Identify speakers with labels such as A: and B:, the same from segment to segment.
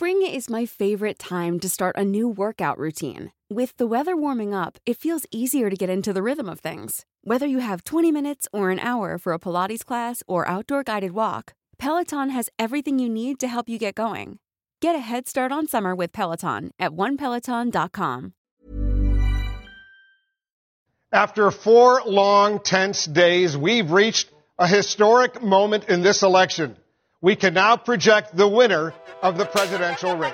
A: Spring is my favorite time to start a new workout routine. With the weather warming up, it feels easier to get into the rhythm of things. Whether you have 20 minutes or an hour for a Pilates class or outdoor guided walk, Peloton has everything you need to help you get going. Get a head start on summer with Peloton at onepeloton.com.
B: After four long, tense days, we've reached a historic moment in this election. We can now project the winner of the presidential race.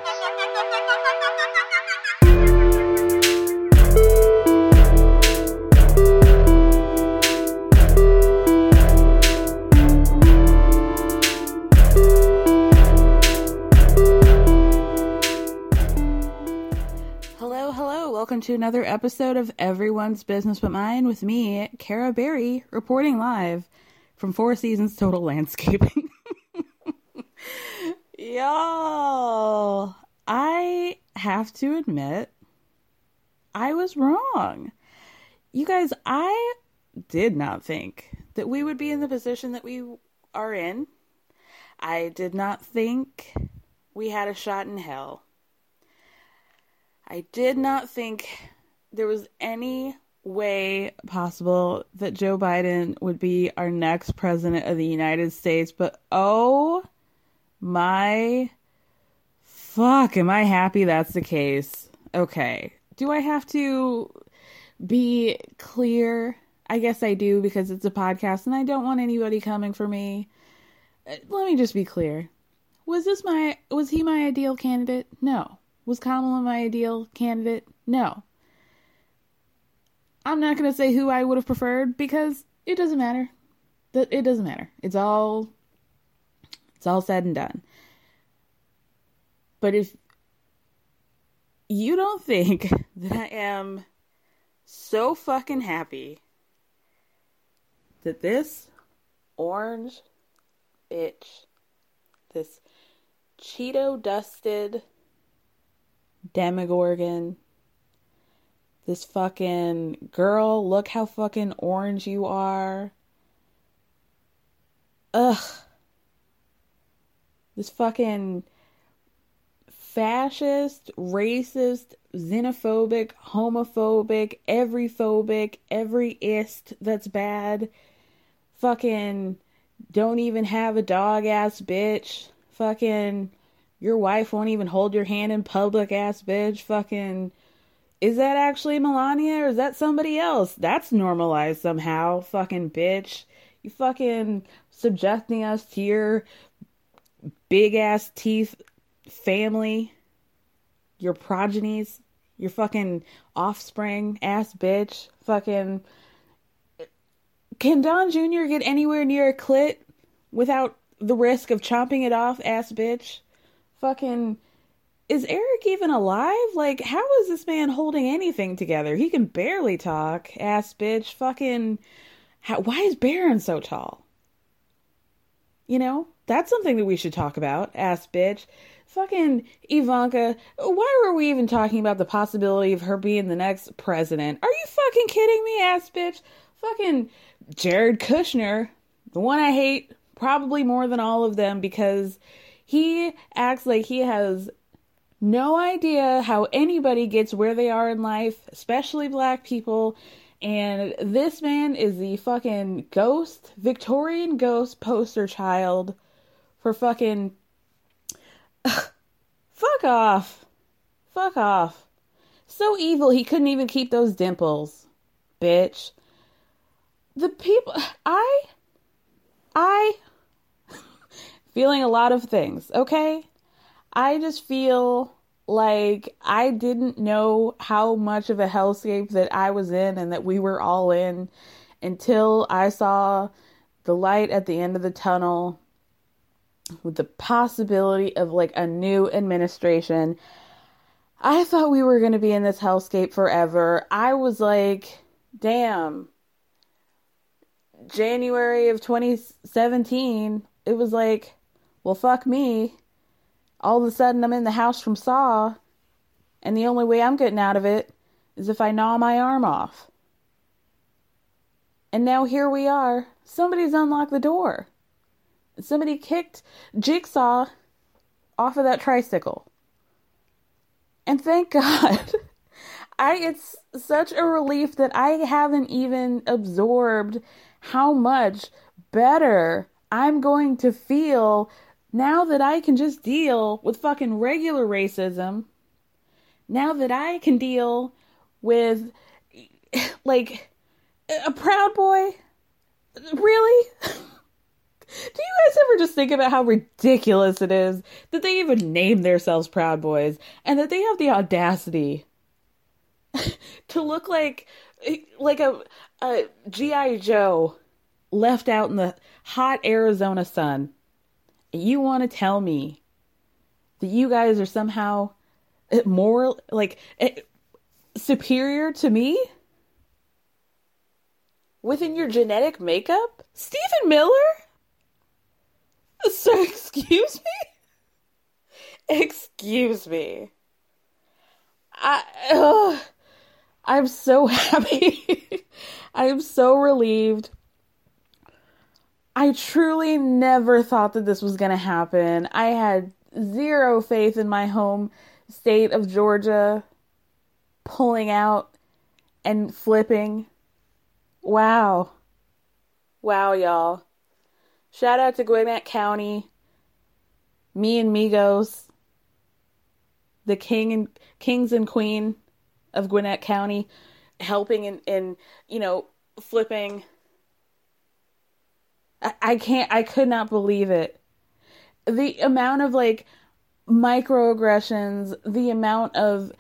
C: Hello, hello. Welcome to another episode of Everyone's Business But Mine with me, Kara Berry, reporting live from Four Seasons Total Landscaping. Y'all, I have to admit, I was wrong. You guys, I did not think that we would be in the position that we are in. I did not think we had a shot in hell. I did not think there was any way possible that Joe Biden would be our next president of the United States, but oh my fuck, am I happy that's the case? Okay. Do I have to be clear? I guess I do because it's a podcast and I don't want anybody coming for me. Uh, let me just be clear. Was this my was he my ideal candidate? No. Was Kamala my ideal candidate? No. I'm not going to say who I would have preferred because it doesn't matter. It doesn't matter. It's all it's all said and done. But if you don't think that I am so fucking happy that this orange bitch, this Cheeto dusted Demogorgon, this fucking girl, look how fucking orange you are. Ugh this fucking fascist, racist, xenophobic, homophobic, every phobic, every ist that's bad, fucking don't even have a dog ass bitch, fucking your wife won't even hold your hand in public ass bitch, fucking is that actually Melania or is that somebody else? That's normalized somehow, fucking bitch. You fucking subjecting us to your big ass teeth family, your progenies, your fucking offspring ass bitch, fucking. Can Don Jr. get anywhere near a clit without the risk of chomping it off, ass bitch? Fucking. Is Eric even alive? Like, how is this man holding anything together? He can barely talk, ass bitch. Fucking. How, why is Barron so tall? You know? That's something that we should talk about, ass bitch. Fucking Ivanka, why were we even talking about the possibility of her being the next president? Are you fucking kidding me, ass bitch? Fucking Jared Kushner, the one I hate probably more than all of them because he acts like he has no idea how anybody gets where they are in life, especially black people. And this man is the fucking ghost, Victorian ghost poster child for fucking. fuck off. Fuck off. So evil he couldn't even keep those dimples. Bitch. The people. I. I. feeling a lot of things, okay? I just feel like I didn't know how much of a hellscape that I was in and that we were all in until I saw the light at the end of the tunnel with the possibility of like a new administration. I thought we were going to be in this hellscape forever. I was like, damn. January of 2017, it was like, well, fuck me all of a sudden I'm in the house from Saw, and the only way I'm getting out of it is if I gnaw my arm off. And now here we are. Somebody's unlocked the door. Somebody kicked Jigsaw off of that tricycle. And thank God. I it's such a relief that I haven't even absorbed how much better I'm going to feel now that I can just deal with fucking regular racism, now that I can deal with like a proud boy, really? Do you guys ever just think about how ridiculous it is that they even name themselves Proud Boys and that they have the audacity to look like like a, a GI Joe left out in the hot Arizona sun? you want to tell me that you guys are somehow more like eh, superior to me within your genetic makeup? Stephen Miller? So, excuse me? Excuse me. I, ugh, I'm so happy. I am so relieved I truly never thought that this was going to happen. I had zero faith in my home state of Georgia pulling out and flipping. Wow. Wow, y'all. Shout out to Gwinnett County, me and Migos, the king and kings and queen of Gwinnett County, helping and, and you know, flipping I, can't, I could not believe it. The amount of like microaggressions, the amount of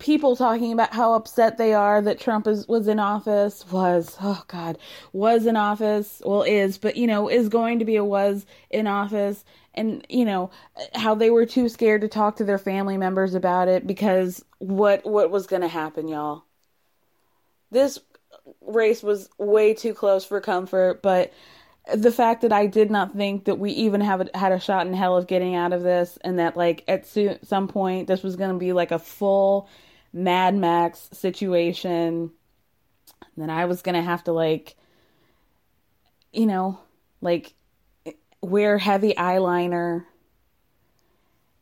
C: people talking about how upset they are that Trump is, was in office was, oh God, was in office, well, is, but you know, is going to be a was in office. And, you know, how they were too scared to talk to their family members about it because what, what was going to happen, y'all? This race was way too close for comfort, but the fact that I did not think that we even have a, had a shot in hell of getting out of this, and that like at so, some point this was going to be like a full Mad Max situation, then I was going to have to like, you know, like wear heavy eyeliner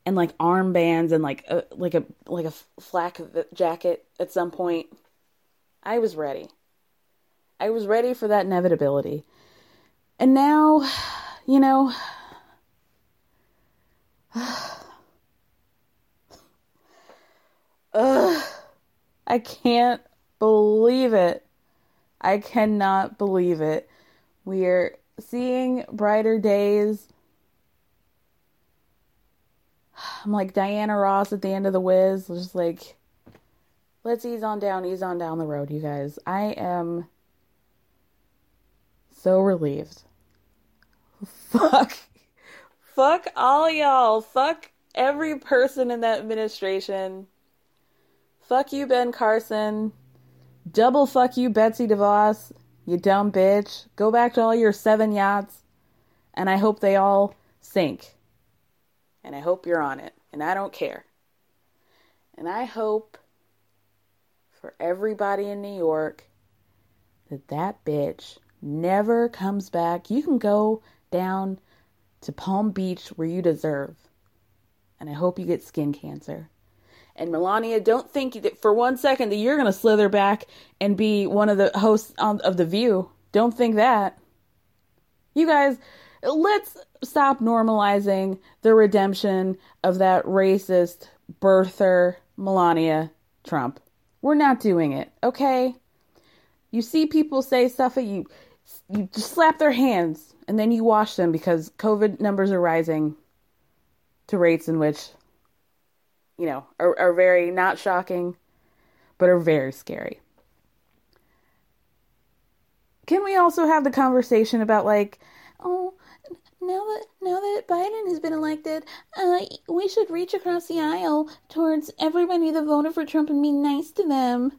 C: and like armbands and like a, like a like a flak jacket at some point. I was ready. I was ready for that inevitability. And now, you know, Ugh, I can't believe it. I cannot believe it. We are seeing brighter days. I'm like Diana Ross at the end of the Wiz, just like, let's ease on down, ease on down the road, you guys. I am so relieved. Fuck. Fuck all y'all. Fuck every person in that administration. Fuck you, Ben Carson. Double fuck you, Betsy DeVos. You dumb bitch. Go back to all your seven yachts. And I hope they all sink. And I hope you're on it. And I don't care. And I hope for everybody in New York that that bitch never comes back. You can go down to Palm Beach where you deserve. And I hope you get skin cancer. And Melania, don't think that for one second that you're going to slither back and be one of the hosts on, of The View. Don't think that. You guys, let's stop normalizing the redemption of that racist birther Melania Trump. We're not doing it, okay? You see people say stuff you, you just slap their hands and then you wash them because COVID numbers are rising to rates in which, you know, are, are very not shocking, but are very scary. Can we also have the conversation about like, oh, now that now that Biden has been elected, uh, we should reach across the aisle towards everybody that voted for Trump and be nice to them.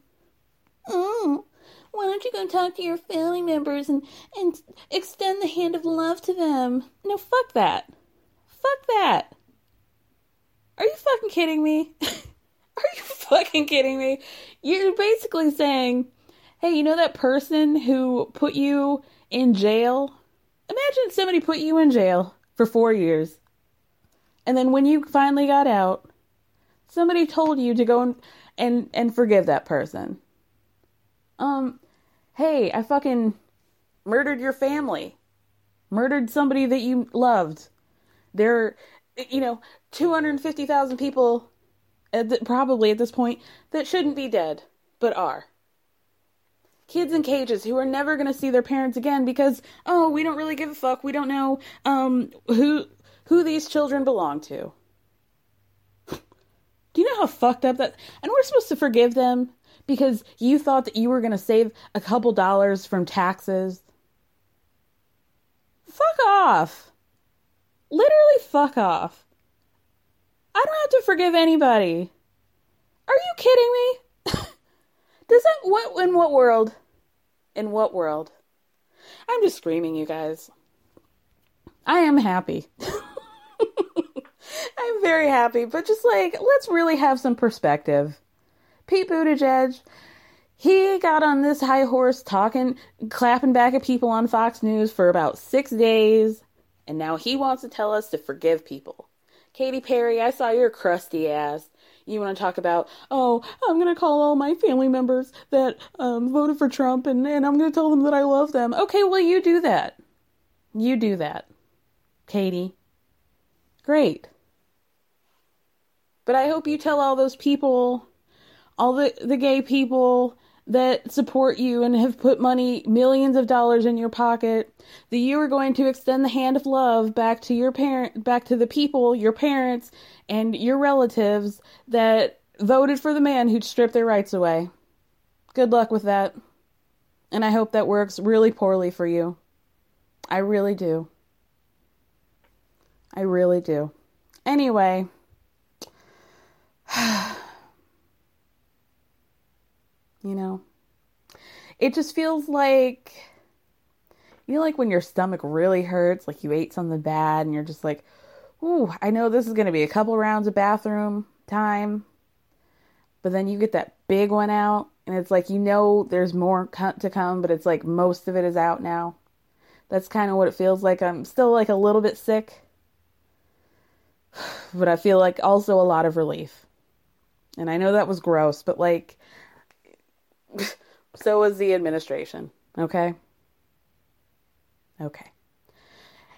C: Mm. Why don't you go talk to your family members and and extend the hand of love to them? No, fuck that. Fuck that. Are you fucking kidding me? Are you fucking kidding me? You're basically saying, hey, you know that person who put you in jail Imagine somebody put you in jail for four years, and then when you finally got out, somebody told you to go and and, and forgive that person. Um, hey, I fucking murdered your family, murdered somebody that you loved. There, you know, two hundred fifty thousand people, at the, probably at this point, that shouldn't be dead, but are. Kids in cages who are never going to see their parents again because oh we don't really give a fuck we don't know um who who these children belong to. Do you know how fucked up that and we're supposed to forgive them because you thought that you were going to save a couple dollars from taxes? Fuck off. Literally fuck off i don't have to forgive anybody are you kidding me Does that what in what world? In what world? I'm just screaming, you guys. I am happy. I'm very happy, but just like let's really have some perspective. Pete Buttigieg, he got on this high horse talking, clapping back at people on Fox News for about six days, and now he wants to tell us to forgive people. Katy Perry, I saw your crusty ass you want to talk about, oh, I'm going to call all my family members that um, voted for Trump and, and I'm going to tell them that I love them. Okay, well, you do that. You do that, Katy. Great. But I hope you tell all those people, all the, the gay people that support you and have put money, millions of dollars in your pocket, that you are going to extend the hand of love back to your parent, back to the people, your parents, and your relatives that voted for the man who'd strip their rights away. Good luck with that. And I hope that works really poorly for you. I really do. I really do. Anyway. you know, it just feels like, you know, like when your stomach really hurts, like you ate something bad and you're just like, ooh, I know this is going to be a couple rounds of bathroom time, but then you get that big one out, and it's like you know there's more to come, but it's like most of it is out now. That's kind of what it feels like. I'm still like a little bit sick, but I feel like also a lot of relief. And I know that was gross, but like, so was the administration, okay? Okay.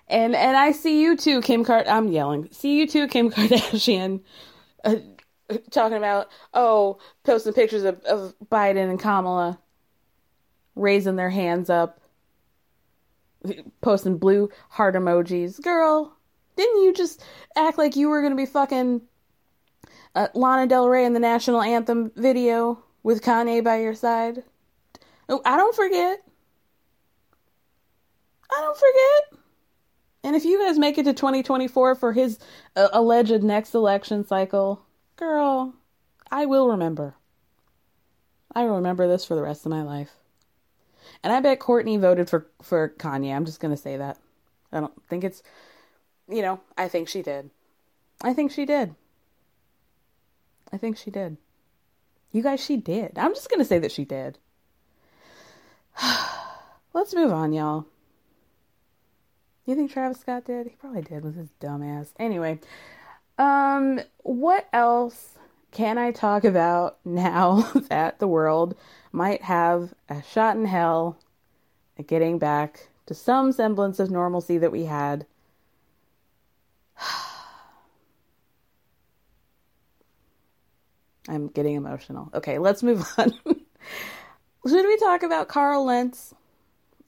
C: And and I see you too, Kim Card. I'm yelling. See you too, Kim Kardashian, uh, talking about oh, posting pictures of, of Biden and Kamala raising their hands up, posting blue heart emojis. Girl, didn't you just act like you were gonna be fucking uh, Lana Del Rey in the national anthem video with Kanye by your side? Oh, I don't forget. I don't forget. And if you guys make it to 2024 for his uh, alleged next election cycle, girl, I will remember. I will remember this for the rest of my life. And I bet Kourtney voted for for Kanye. I'm just going to say that. I don't think it's you know, I think she did. I think she did. I think she did. You guys, she did. I'm just going to say that she did. Let's move on, y'all. You think Travis Scott did? He probably did with his dumb ass. Anyway, Um, what else can I talk about now that the world might have a shot in hell at getting back to some semblance of normalcy that we had? I'm getting emotional. Okay, let's move on. Should we talk about Carl Lentz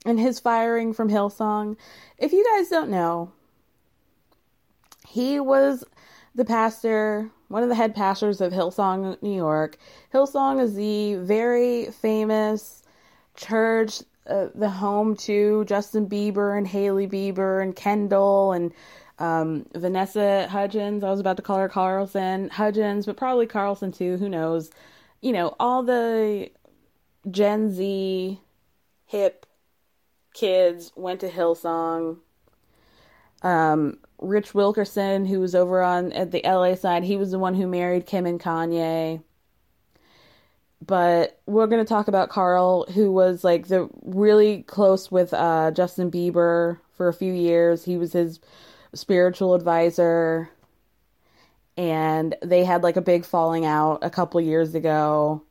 C: and his firing from Hillsong? If you guys don't know, he was the pastor, one of the head pastors of Hillsong, New York. Hillsong is the very famous church, uh, the home to Justin Bieber and Hailey Bieber and Kendall and um, Vanessa Hudgens. I was about to call her Carlson Hudgens, but probably Carlson too. Who knows? You know, all the Gen Z hip kids went to Hillsong. Um, Rich Wilkerson, who was over on at the LA side, he was the one who married Kim and Kanye. But we're going to talk about Carl, who was like the really close with uh, Justin Bieber for a few years. He was his spiritual advisor and they had like a big falling out a couple years ago.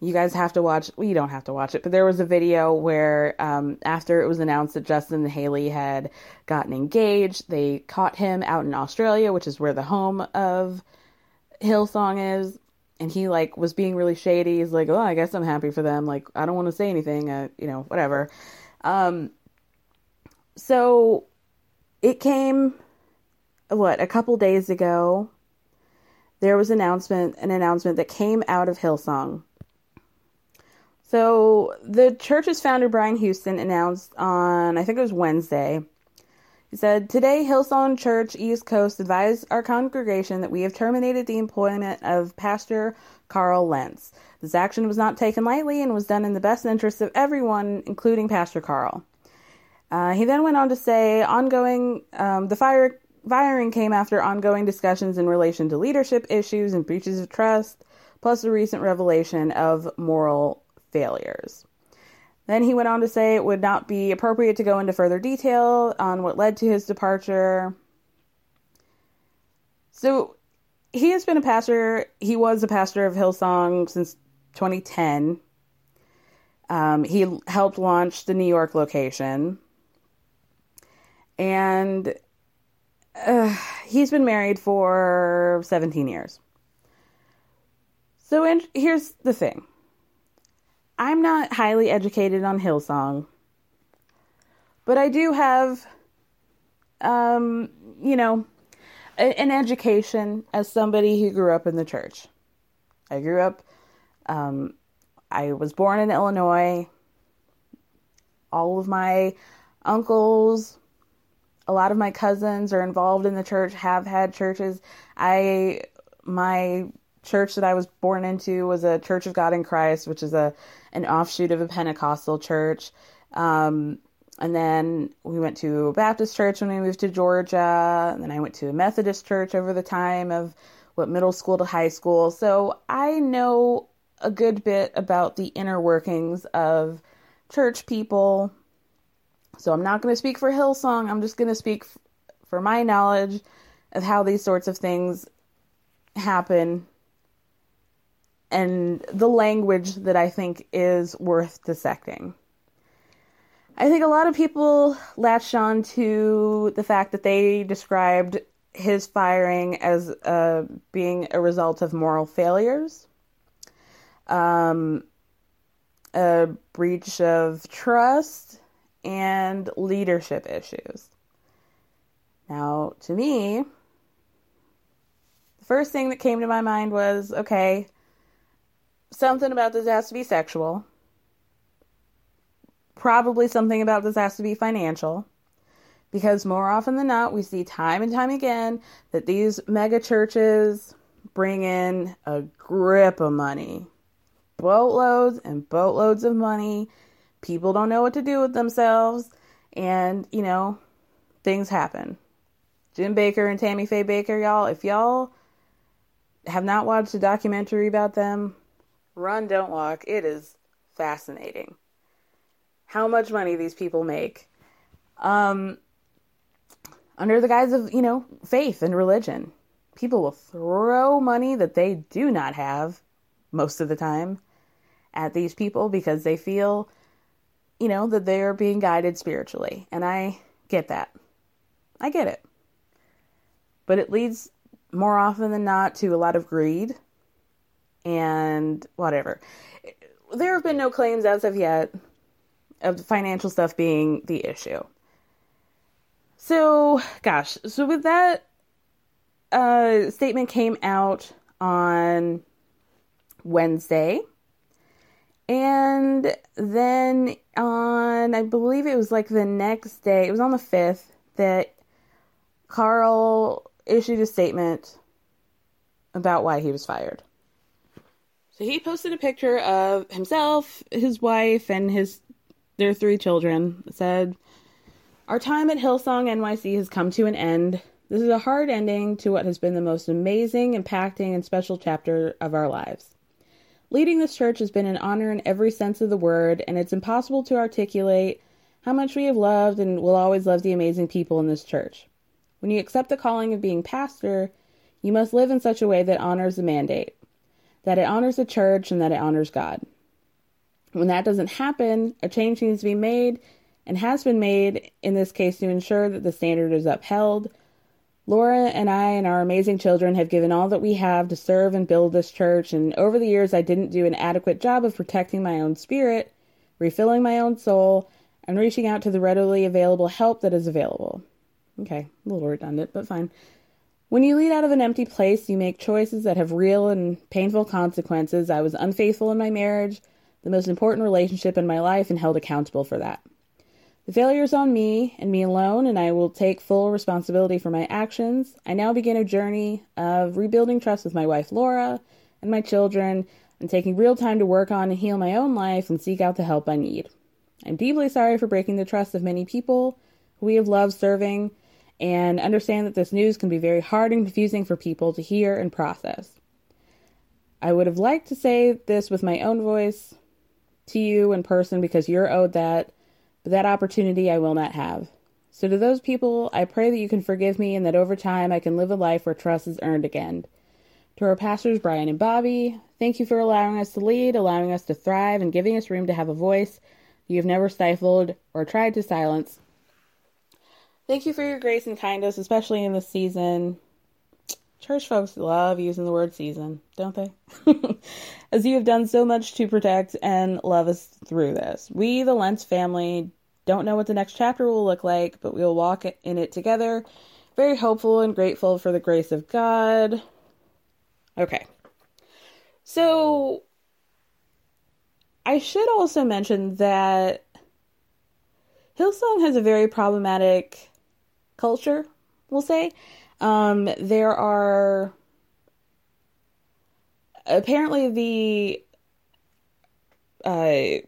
C: You guys have to watch. Well, you don't have to watch it, but there was a video where um, after it was announced that Justin and Hailey had gotten engaged, they caught him out in Australia, which is where the home of Hillsong is, and he like was being really shady. He's like, "Oh, I guess I'm happy for them. Like, I don't want to say anything. Uh, you know, whatever." Um, so it came what a couple days ago. There was announcement an announcement that came out of hillsong. So the church's founder brian houston announced on i think it was wednesday he said today hillsong church east coast advised our congregation that we have terminated the employment of pastor carl lentz. This action was not taken lightly and was done in the best interest of everyone including pastor carl uh, he then went on to say, ongoing um, the fire, firing came after ongoing discussions in relation to leadership issues and breaches of trust, plus the recent revelation of moral failures. Then he went on to say it would not be appropriate to go into further detail on what led to his departure. So he has been a pastor. He was a pastor of Hillsong since 2010. Um, he helped launch the New York location and uh, he's been married for 17 years. So in, here's the thing I'm not highly educated on Hillsong, but I do have, um, you know, a, an education as somebody who grew up in the church. I grew up, um, I was born in Illinois. All of my uncles, a lot of my cousins are involved in the church, have had churches. I, my church that I was born into was a Church of God in Christ, which is a an offshoot of a Pentecostal church. Um, and then we went to a Baptist church when we moved to Georgia. And then I went to a Methodist church over the time of what middle school to high school. So I know a good bit about the inner workings of church people so I'm not going to speak for Hillsong. I'm just going to speak f- for my knowledge of how these sorts of things happen and the language that I think is worth dissecting. I think a lot of people latched on to the fact that they described his firing as uh, being a result of moral failures, um, a breach of trust, and leadership issues. Now, to me, the first thing that came to my mind was okay, something about this has to be sexual. Probably something about this has to be financial. Because more often than not, we see time and time again that these mega churches bring in a grip of money boatloads and boatloads of money people don't know what to do with themselves and you know things happen jim Bakker and tammy faye Bakker, y'all if y'all have not watched a documentary about them run don't walk it is fascinating how much money these people make um under the guise of, you know, faith and religion. People will throw money that they do not have most of the time at these people because they feel, you know, that they're being guided spiritually. And I get that. I get it. But it leads more often than not to a lot of greed and whatever. There have been no claims as of yet of financial stuff being the issue. So, gosh, so with that uh, statement came out on Wednesday. And then on, I believe it was like the next day, it was on the 5th, that Carl issued a statement about why he was fired. So he posted a picture of himself, his wife, and his their three children. It said, "Our time at Hillsong NYC has come to an end. This is a hard ending to what has been the most amazing, impacting, and special chapter of our lives. Leading this church has been an honor in every sense of the word, and it's impossible to articulate how much we have loved and will always love the amazing people in this church. When you accept the calling of being pastor, you must live in such a way that honors the mandate that it honors the church and that it honors God. When that doesn't happen, a change needs to be made and has been made in this case to ensure that the standard is upheld. Laura and I and our amazing children have given all that we have to serve and build this church, and over the years I didn't do an adequate job of protecting my own spirit, refilling my own soul, and reaching out to the readily available help that is available. Okay, a little redundant, but fine. When you lead out of an empty place, you make choices that have real and painful consequences. I was unfaithful in my marriage, the most important relationship in my life, and held accountable for that. The failure is on me and me alone, and I will take full responsibility for my actions. I now begin a journey of rebuilding trust with my wife Laura and my children, and taking real time to work on and heal my own life and seek out the help I need. I'm deeply sorry for breaking the trust of many people who we have loved serving and understand that this news can be very hard and confusing for people to hear and process. I would have liked to say this with my own voice to you in person because you're owed that, but that opportunity I will not have. So, to those people, I pray that you can forgive me and that over time I can live a life where trust is earned again. To our pastors, Brian and Bobbie, thank you for allowing us to lead, allowing us to thrive, and giving us room to have a voice you have never stifled or tried to silence. Thank you for your grace and kindness, especially in this season. Church folks love using the word season, don't they? As you have done so much to protect and love us through this. We, the Lentz family, don't know what the next chapter will look like, but we will walk in it together. Very hopeful and grateful for the grace of God. Okay. So, I should also mention that Hillsong has a very problematic culture, we'll say. Um, there are apparently the uh,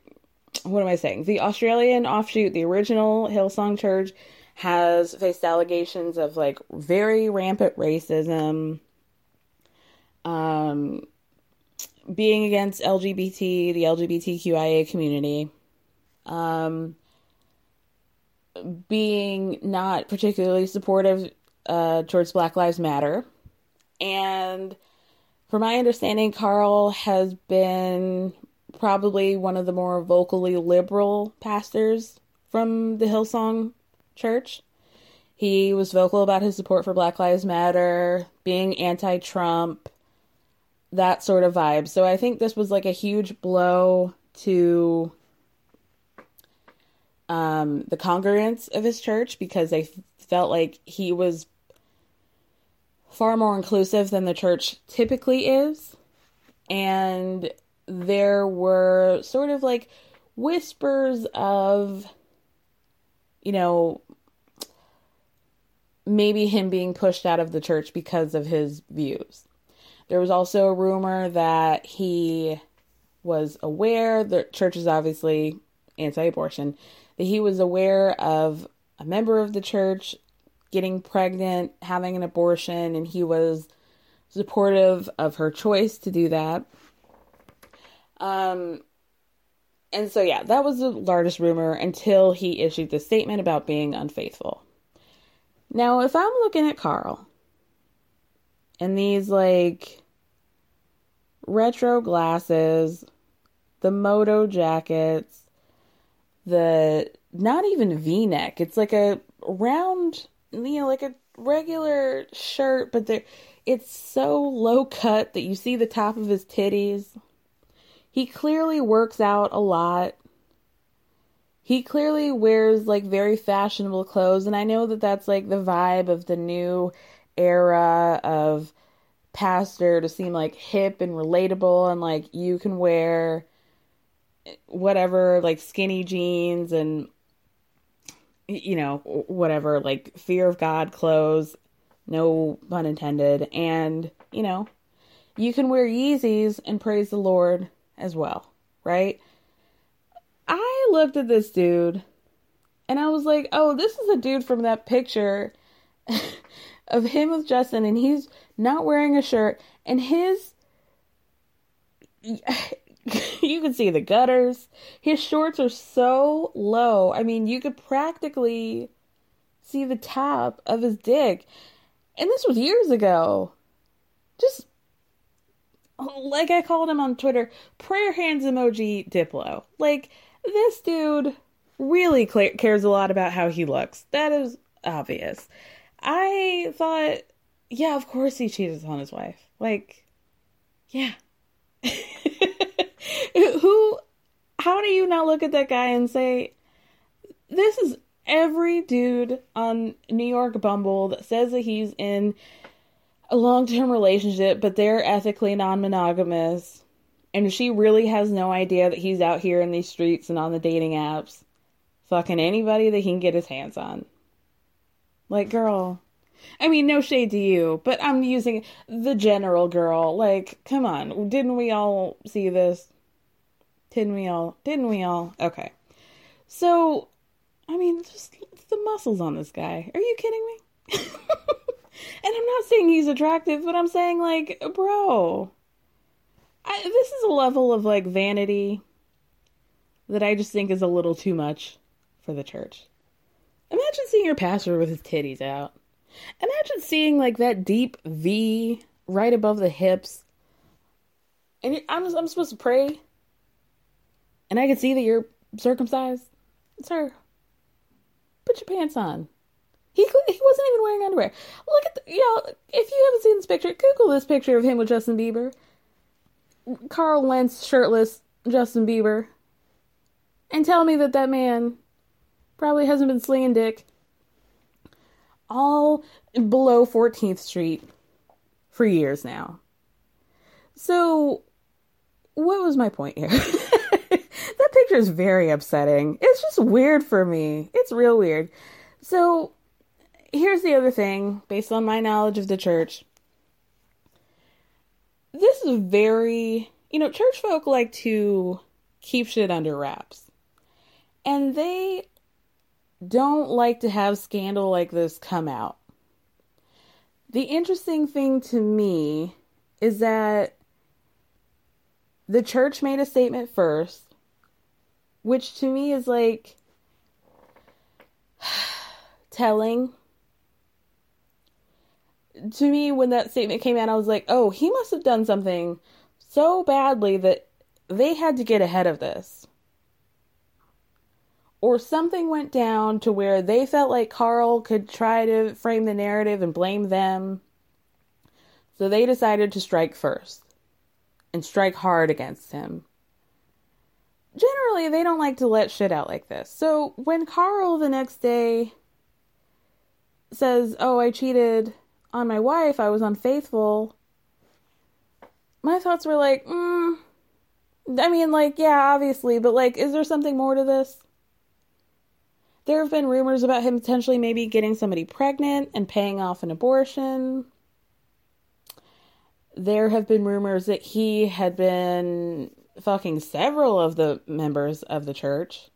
C: what am I saying? The Australian offshoot, the original Hillsong Church, has faced allegations of like very rampant racism, um, being against LGBT, the LGBTQIA community, um, being not particularly supportive uh, towards Black Lives Matter. And from my understanding, Carl has been probably one of the more vocally liberal pastors from the Hillsong Church. He was vocal about his support for Black Lives Matter, being anti Trump, that sort of vibe. So I think this was like a huge blow to um, the congregants of his church because they felt like he was far more inclusive than the church typically is. And there were sort of like whispers of, you know, maybe him being pushed out of the church because of his views. There was also a rumor that he was aware, the church is obviously anti abortion, that he was aware of a member of the church getting pregnant, having an abortion, and he was supportive of her choice to do that. Um, and so, yeah, that was the largest rumor until he issued the statement about being unfaithful. Now, if I'm looking at Carl and these like retro glasses, the moto jackets, the not even v neck, it's like a round, you know, like a regular shirt, but there it's so low cut that you see the top of his titties. He clearly works out a lot. He clearly wears like very fashionable clothes, and I know that that's like the vibe of the new era of pastor to seem like hip and relatable, and like you can wear whatever, like skinny jeans and you know, whatever, like fear of God clothes, no pun intended. And, you know, you can wear Yeezys and praise the Lord as well, right? I looked at this dude and I was like, oh, this is a dude from that picture of him with Justin, and he's not wearing a shirt, and his you can see the gutters. His shorts are so low. I mean, you could practically see the top of his dick. And this was years ago. Just like I called him on Twitter, prayer hands emoji Diplo. Like, this dude really cares a lot about how he looks. That is obvious. I thought, yeah, of course he cheated on his wife. Like, yeah. Who, how do you not look at that guy and say, this is every dude on New York Bumble that says that he's in a long term relationship, but they're ethically non monogamous. And she really has no idea that he's out here in these streets and on the dating apps, fucking anybody that he can get his hands on. Like, girl. I mean, no shade to you, but I'm using the general girl. Like, come on. Didn't we all see this? Didn't we all? Didn't we all? Okay. So, I mean, just the muscles on this guy. Are you kidding me? and I'm not saying he's attractive, but I'm saying, like, bro, I, this is a level of, like, vanity that I just think is a little too much for the church. Imagine seeing your pastor with his titties out. Imagine seeing, like, that deep V right above the hips. And I'm, I'm supposed to pray and I can see that you're circumcised, sir, put your pants on. He he wasn't even wearing underwear. Look at the, you know if you haven't seen this picture, Google this picture of him with Justin Bieber. Carl Lentz shirtless Justin Bieber, and tell me that that man probably hasn't been slinging dick all below 14th Street for years now. So, what was my point here? picture is very upsetting. It's just weird for me. It's real weird. So, here's the other thing based on my knowledge of the church. This is very, you know, church folk like to keep shit under wraps. And they don't like to have scandal like this come out. The interesting thing to me is that the church made a statement first which to me is like telling. To me, when that statement came out, I was like, oh, he must have done something so badly that they had to get ahead of this. Or something went down to where they felt like Carl could try to frame the narrative and blame them. So they decided to strike first and strike hard against him generally they don't like to let shit out like this. So when Carl the next day says, "Oh, I cheated on my wife. I was unfaithful." My thoughts were like, mm, I mean, like, yeah, obviously, but like, is there something more to this? There have been rumors about him potentially maybe getting somebody pregnant and paying off an abortion. There have been rumors that he had been fucking several of the members of the church.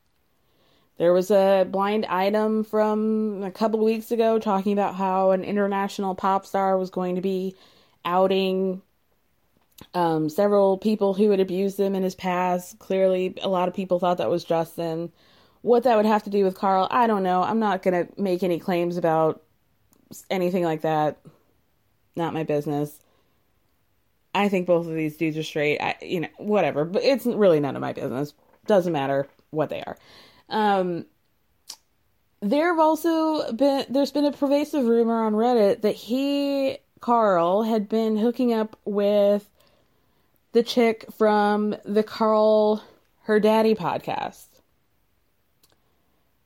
C: There was a blind item from a couple weeks ago talking about how an international pop star was going to be outing um, several people who had abused them in his past. Clearly, a lot of people thought that was Justin. What that would have to do with Carl, I don't know. I'm not going to make any claims about anything like that. Not my business. I think both of these dudes are straight. I, you know, whatever. But it's really none of my business. Doesn't matter what they are. Um, there have also been there's been a pervasive rumor on Reddit that he Carl had been hooking up with the chick from the Call Her Daddy podcast.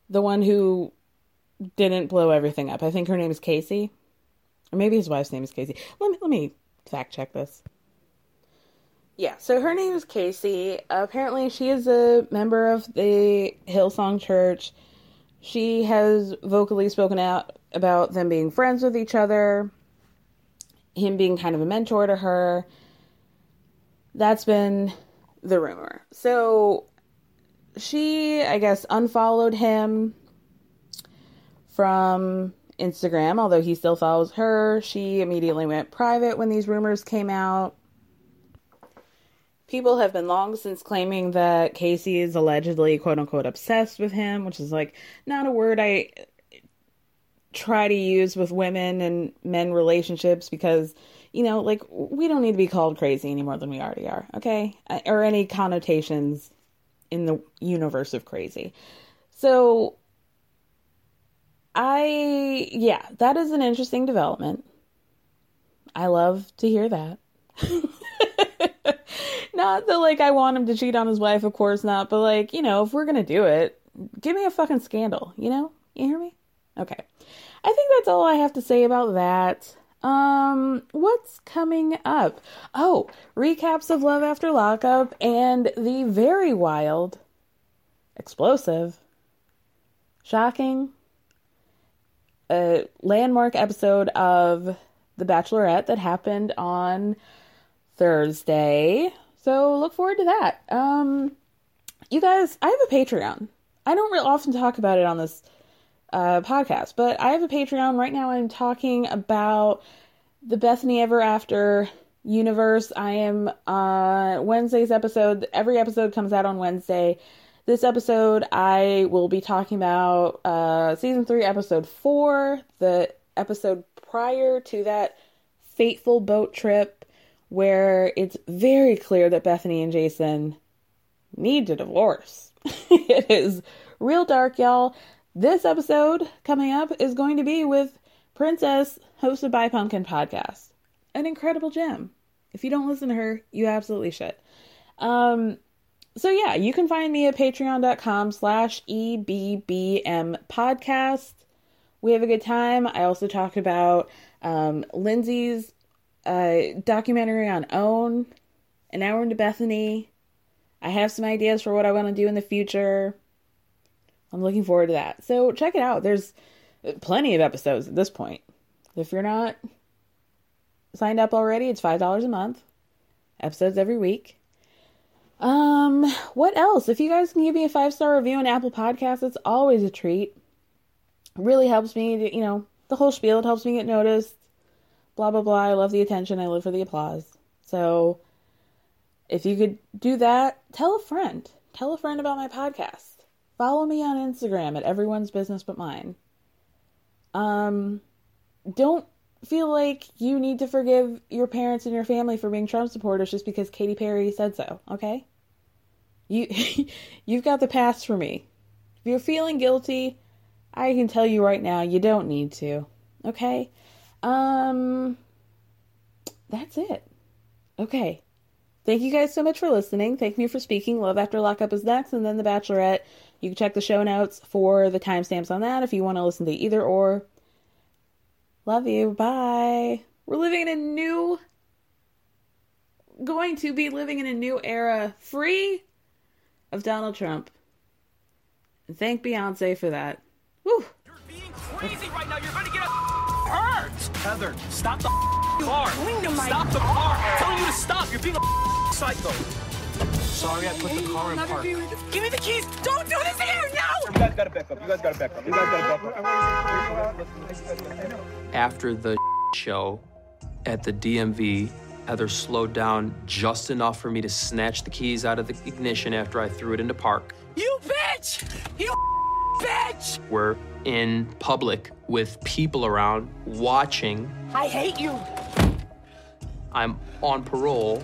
C: The one who didn't blow everything up. I think her name is Casey. Or maybe his wife's name is Casey. Let me let me fact check this. Yeah, so her name is Casey. apparently, she is a member of the Hillsong Church. She has vocally spoken out about them being friends with each other, him being kind of a mentor to her. That's been the rumor. So she, I guess, unfollowed him from Instagram, although he still follows her. She immediately went private when these rumors came out. People have been long since claiming that Casey is allegedly quote unquote obsessed with him, which is like not a word I try to use with women and men relationships because you know, like we don't need to be called crazy any more than we already are, okay? Or any connotations in the universe of crazy. So I yeah, that is an interesting development. I love to hear that. not that like I want him to cheat on his wife, of course not, but like, you know, if we're gonna do it, give me a fucking scandal, you know? You hear me? Okay. I think that's all I have to say about that. Um, what's coming up? Oh, recaps of Love After Lockup and the very wild, explosive, shocking, uh, landmark episode of The Bachelorette that happened on Thursday. So look forward to that. Um, you guys, I have a Patreon. I don't real often talk about it on this uh, podcast, but I have a Patreon right now. I'm talking about the Bethany Ever After universe. I am uh, Wednesday's episode. Every episode comes out on Wednesday. This episode, I will be talking about uh, season three, episode four, the episode prior to that fateful boat trip where it's very clear that Bethany and Jason need to divorce. it is real dark, y'all. This episode coming up is going to be with Princess, hosted by Pumpkin Podcast. An incredible gem. If you don't listen to her, you absolutely should. Um, so yeah, you can find me at patreon.com slash EBBM podcast. We have a good time. I also talked about um, Lindsay's a documentary on Own, an hour into Bethany. I have some ideas for what I want to do in the future. I'm looking forward to that. So check it out. There's plenty of episodes at this point. If you're not signed up already, it's $5 a month. Episodes every week. Um, what else? If you guys can give me a five star review on Apple Podcasts, it's always a treat. It really helps me, to, you know, the whole spiel. It helps me get noticed blah blah blah. I love the attention. I live for the applause. So if you could do that, tell a friend. Tell a friend about my podcast. Follow me on Instagram at everyone's business but mine. Um don't feel like you need to forgive your parents and your family for being Trump supporters just because Katy Perry said so, okay? You you've got the past for me. If you're feeling guilty, I can tell you right now you don't need to. Okay? Um, that's it. Okay. Thank you guys so much for listening. Thank you for speaking. Love After Lockup is next, and then The Bachelorette. You can check the show notes for the timestamps on that if you want to listen to either or. Love you. Bye. We're living in a new, going to be living in a new era free of Donald Trump. And thank Beyonce for that. Woo.
D: You're being crazy right now. You're Heather, stop the car. Stop the car. I'm telling you to stop. You're being a psycho. Sorry, I put the car in park. Give me the keys. Don't do this here. No.
E: You guys gotta back up. You guys gotta back up. You guys gotta back up.
F: After the show at the DMV, Heather slowed down just enough for me to snatch the keys out of the ignition after I threw it into park.
D: You bitch! You bitch!
F: Where in public with people around watching.
D: I hate you.
F: I'm on parole,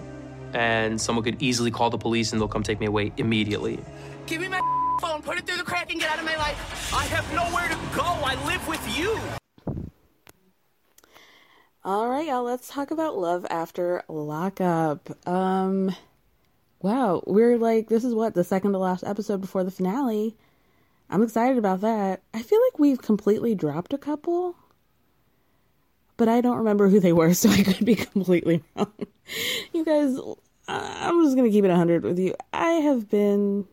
F: and someone could easily call the police and they'll come take me away immediately.
D: Give me my phone, put it through the crack, and get out of my life. I have nowhere to go. I live with you.
C: All right, y'all, let's talk about love after lockup. Um wow, we're like this is what the second to last episode before the finale. I'm excited about that. I feel like we've completely dropped a couple, but I don't remember who they were, so I could be completely wrong. You guys, I'm just gonna keep it 100 with you. I have been,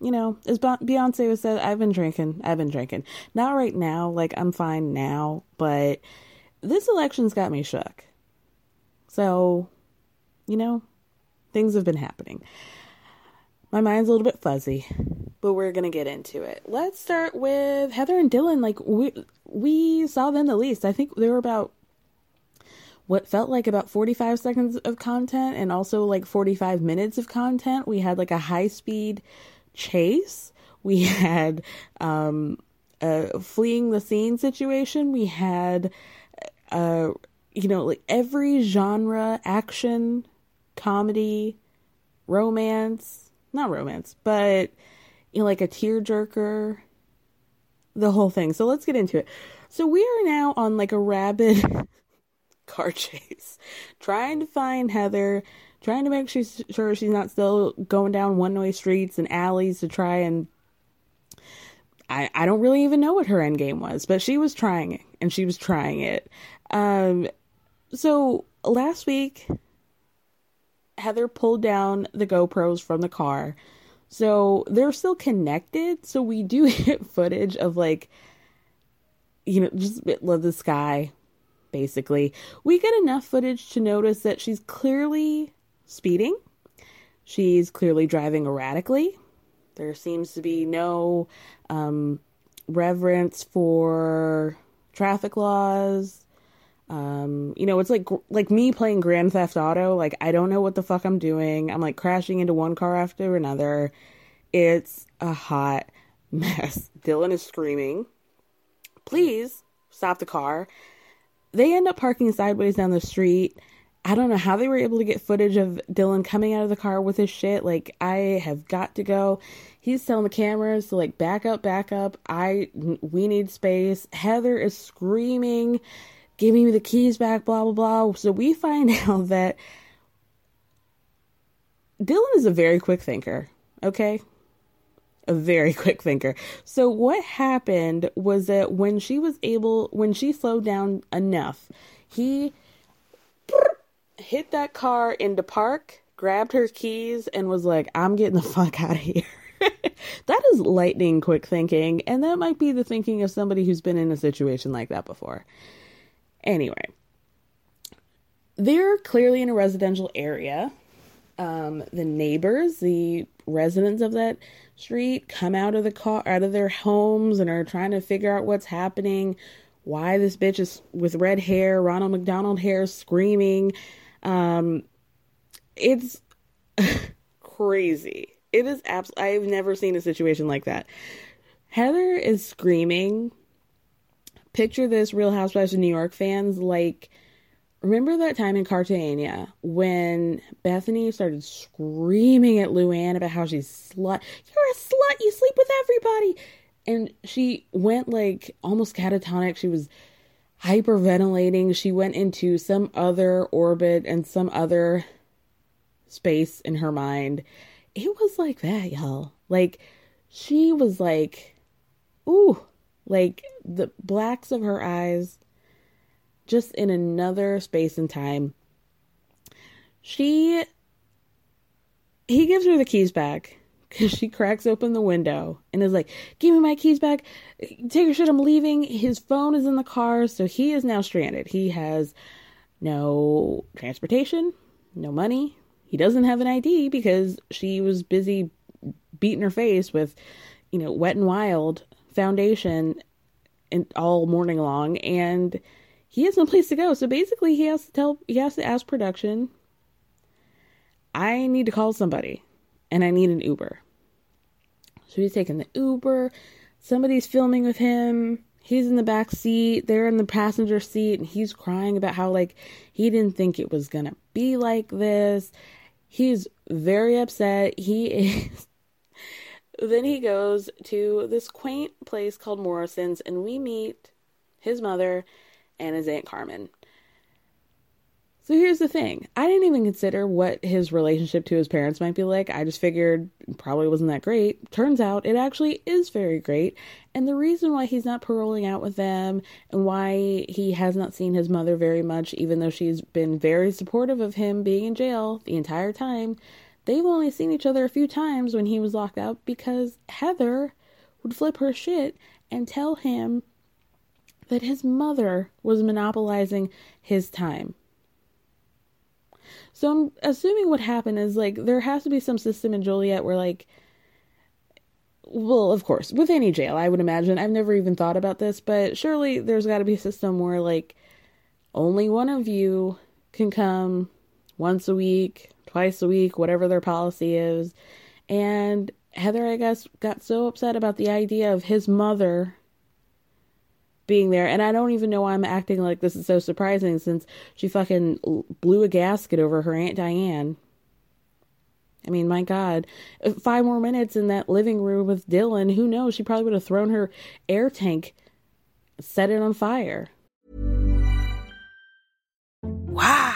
C: you know, as Beyonce was said, I've been drinking. I've been drinking. Not right now, like I'm fine now, but this election's got me shook. So, you know, things have been happening. My mind's a little bit fuzzy, but we're gonna get into it. Let's start with Heather and Dylan. Like we we saw them the least. I think they were about what felt like about 45 seconds of content and also like 45 minutes of content. We had like a high speed chase. We had um a fleeing the scene situation. We had uh, you know, like every genre, action, comedy, romance, not romance, but you know, like a tearjerker, the whole thing. So let's get into it. So we are now on like a rabid car chase, trying to find Heather, trying to make sure she's not still going down one way streets and alleys to try and I, I don't really even know what her end game was, but she was trying it and she was trying it. Um, so last week, Heather pulled down the GoPros from the car. So they're still connected. So we do get footage of like, you know, just of the sky, basically. We get enough footage to notice that she's clearly speeding. She's clearly driving erratically. There seems to be no um, reverence for traffic laws. Um, you know, it's like like me playing Grand Theft Auto. Like I don't know what the fuck I'm doing. I'm like crashing into one car after another. It's a hot mess. Dylan is screaming, "Please stop the car." They end up parking sideways down the street. I don't know how they were able to get footage of Dylan coming out of the car with his shit. Like, I have got to go. He's telling the cameras to like back up, back up. I we need space. Heather is screaming give me the keys back, blah, blah, blah. So we find out that Dylan is a very quick thinker, okay? A very quick thinker. So what happened was that when she was able, when she slowed down enough, he hit that car into park, grabbed her keys, and was like, I'm getting the fuck out of here. that is lightning quick thinking, and that might be the thinking of somebody who's been in a situation like that before. Anyway, they're clearly in a residential area. Um, the neighbors, the residents of that street, come out of the car, out of their homes, and are trying to figure out what's happening. Why this bitch is with red hair, Ronald McDonald hair, screaming. Um, it's crazy. It is absolutely. I've never seen a situation like that. Heather is screaming picture this Real Housewives of New York fans like remember that time in Cartagena when Bethany started screaming at Luann about how she's slut. You're a slut. You sleep with everybody. And she went like almost catatonic. She was hyperventilating. She went into some other orbit and some other space in her mind. It was like that, y'all. Like she was like, ooh, like the blacks of her eyes, just in another space and time. She, he gives her the keys back because she cracks open the window and is like, Give me my keys back. Take your shit. I'm leaving. His phone is in the car. So he is now stranded. He has no transportation, no money. He doesn't have an ID because she was busy beating her face with, you know, wet and wild foundation and all morning long and he has no place to go. So basically he has to tell he has to ask production I need to call somebody and I need an Uber. So he's taking the Uber. somebody's filming with him. He's in the back seat, they're in the passenger seat, and he's crying about how, like, he didn't think it was gonna be like this. He's very upset. He is. Then he goes to this quaint place called Morrison's, and we meet his mother and his Aunt Carmen. So here's the thing. I didn't even consider what his relationship to his parents might be like. I just figured probably wasn't that great. Turns out it actually is very great. And the reason why he's not paroling out with them and why he has not seen his mother very much, even though she's been very supportive of him being in jail the entire time, they've only seen each other a few times when he was locked up because Heather would flip her shit and tell him that his mother was monopolizing his time. So I'm assuming what happened is like there has to be some system in Joliet where like well, of course, with any jail, I would imagine. I've never even thought about this, but surely there's got to be a system where like only one of you can come once a week, twice a week, whatever their policy is. And Heather, I guess, got so upset about the idea of his mother being there. And I don't even know why I'm acting like this is so surprising since she fucking blew a gasket over her Aunt Diane. I mean, my God, uh, five more minutes in that living room with Dylan, who knows? She probably would have thrown her air tank, set it on fire.
G: Wow.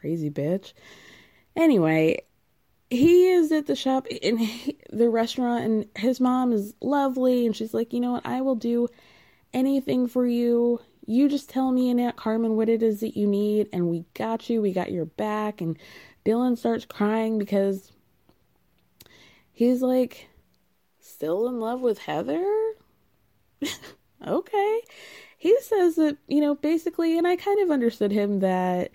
C: Crazy bitch. Anyway, he is at the shop in the restaurant, and his mom is lovely, and she's like, you know what, I will do anything for you. You just tell me and Aunt Carmen what it is that you need, and we got you. We got your back. And Dylan starts crying because he's like still in love with Heather. okay. He says that, you know, basically, and I kind of understood him that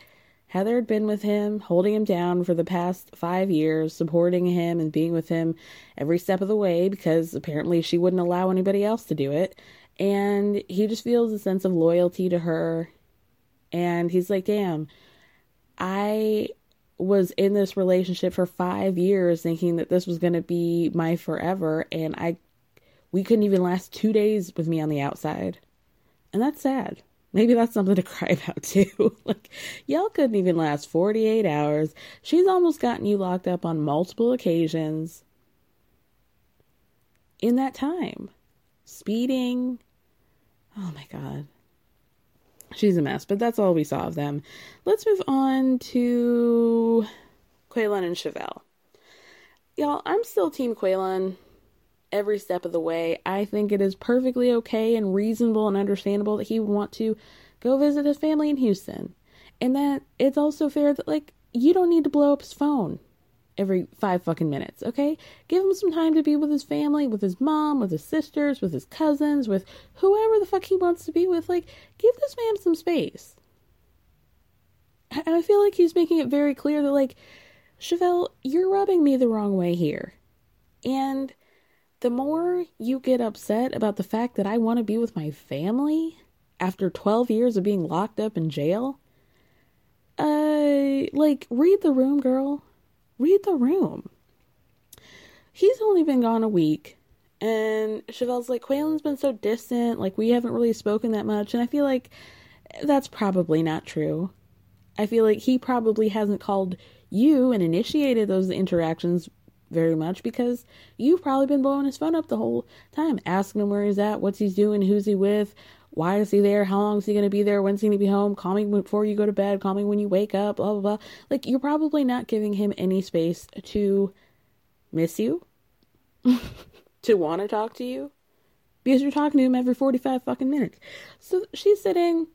C: Heather had been with him, holding him down for the past five years, supporting him and being with him every step of the way because apparently she wouldn't allow anybody else to do it. And he just feels a sense of loyalty to her. And he's like, damn, I was in this relationship for five years thinking that this was going to be my forever. And I, we couldn't even last two days with me on the outside. And that's sad. Maybe that's something to cry about too. like, y'all couldn't even last 48 hours. She's almost gotten you locked up on multiple occasions in that time. Speeding. Oh my God. She's a mess, but that's all we saw of them. Let's move on to Quaylon and Chevelle. Y'all, I'm still Team Quaylon every step of the way. I think it is perfectly okay and reasonable and understandable that he would want to go visit his family in Houston. And that it's also fair that, like, you don't need to blow up his phone every five fucking minutes, okay? Give him some time to be with his family, with his mom, with his sisters, with his cousins, with whoever the fuck he wants to be with. Like, give this man some space. And I feel like he's making it very clear that, like, Chevelle, you're rubbing me the wrong way here. And the more you get upset about the fact that I want to be with my family after 12 years of being locked up in jail, uh, like, read the room, girl read the room. He's only been gone a week, and Chevelle's like, Quaylon's been so distant, like, we haven't really spoken that much, and I feel like that's probably not true. I feel like he probably hasn't called you and initiated those interactions very much because you've probably been blowing his phone up the whole time, asking him where he's at, what's he's doing, who's he with, why is he there, how long is he going to be there, when's he going to be home, call me before you go to bed, call me when you wake up, blah, blah, blah. Like, you're probably not giving him any space to miss you, to want to talk to you, because you're talking to him every 45 fucking minutes. So she's sitting,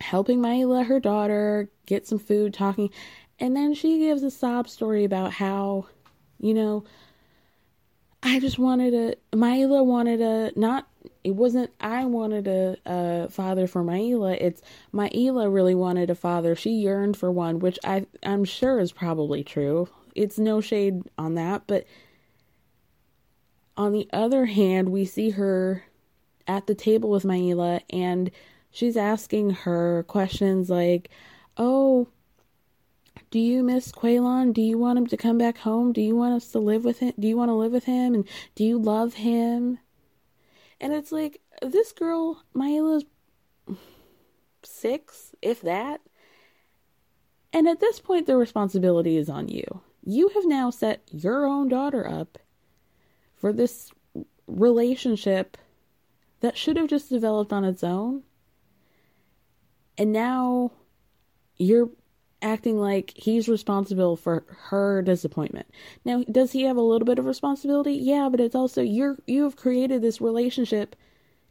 C: helping Maila, her daughter, get some food, talking, and then she gives a sob story about how, you know, I just wanted a, Maila wanted a, not, it wasn't, I wanted a, a father for Maila. It's, Maila really wanted a father. She yearned for one, which I, I'm sure is probably true. It's no shade on that, but on the other hand, we see her at the table with Maila and she's asking her questions like, Oh, do you miss Quaylon? Do you want him to come back home? Do you want us to live with him? Do you want to live with him? And do you love him? And it's like, this girl, Maila's six, if that. And at this point, the responsibility is on you. You have now set your own daughter up for this relationship that should have just developed on its own. And now you're acting like he's responsible for her disappointment. Now, does he have a little bit of responsibility? Yeah, but it's also you're you have created this relationship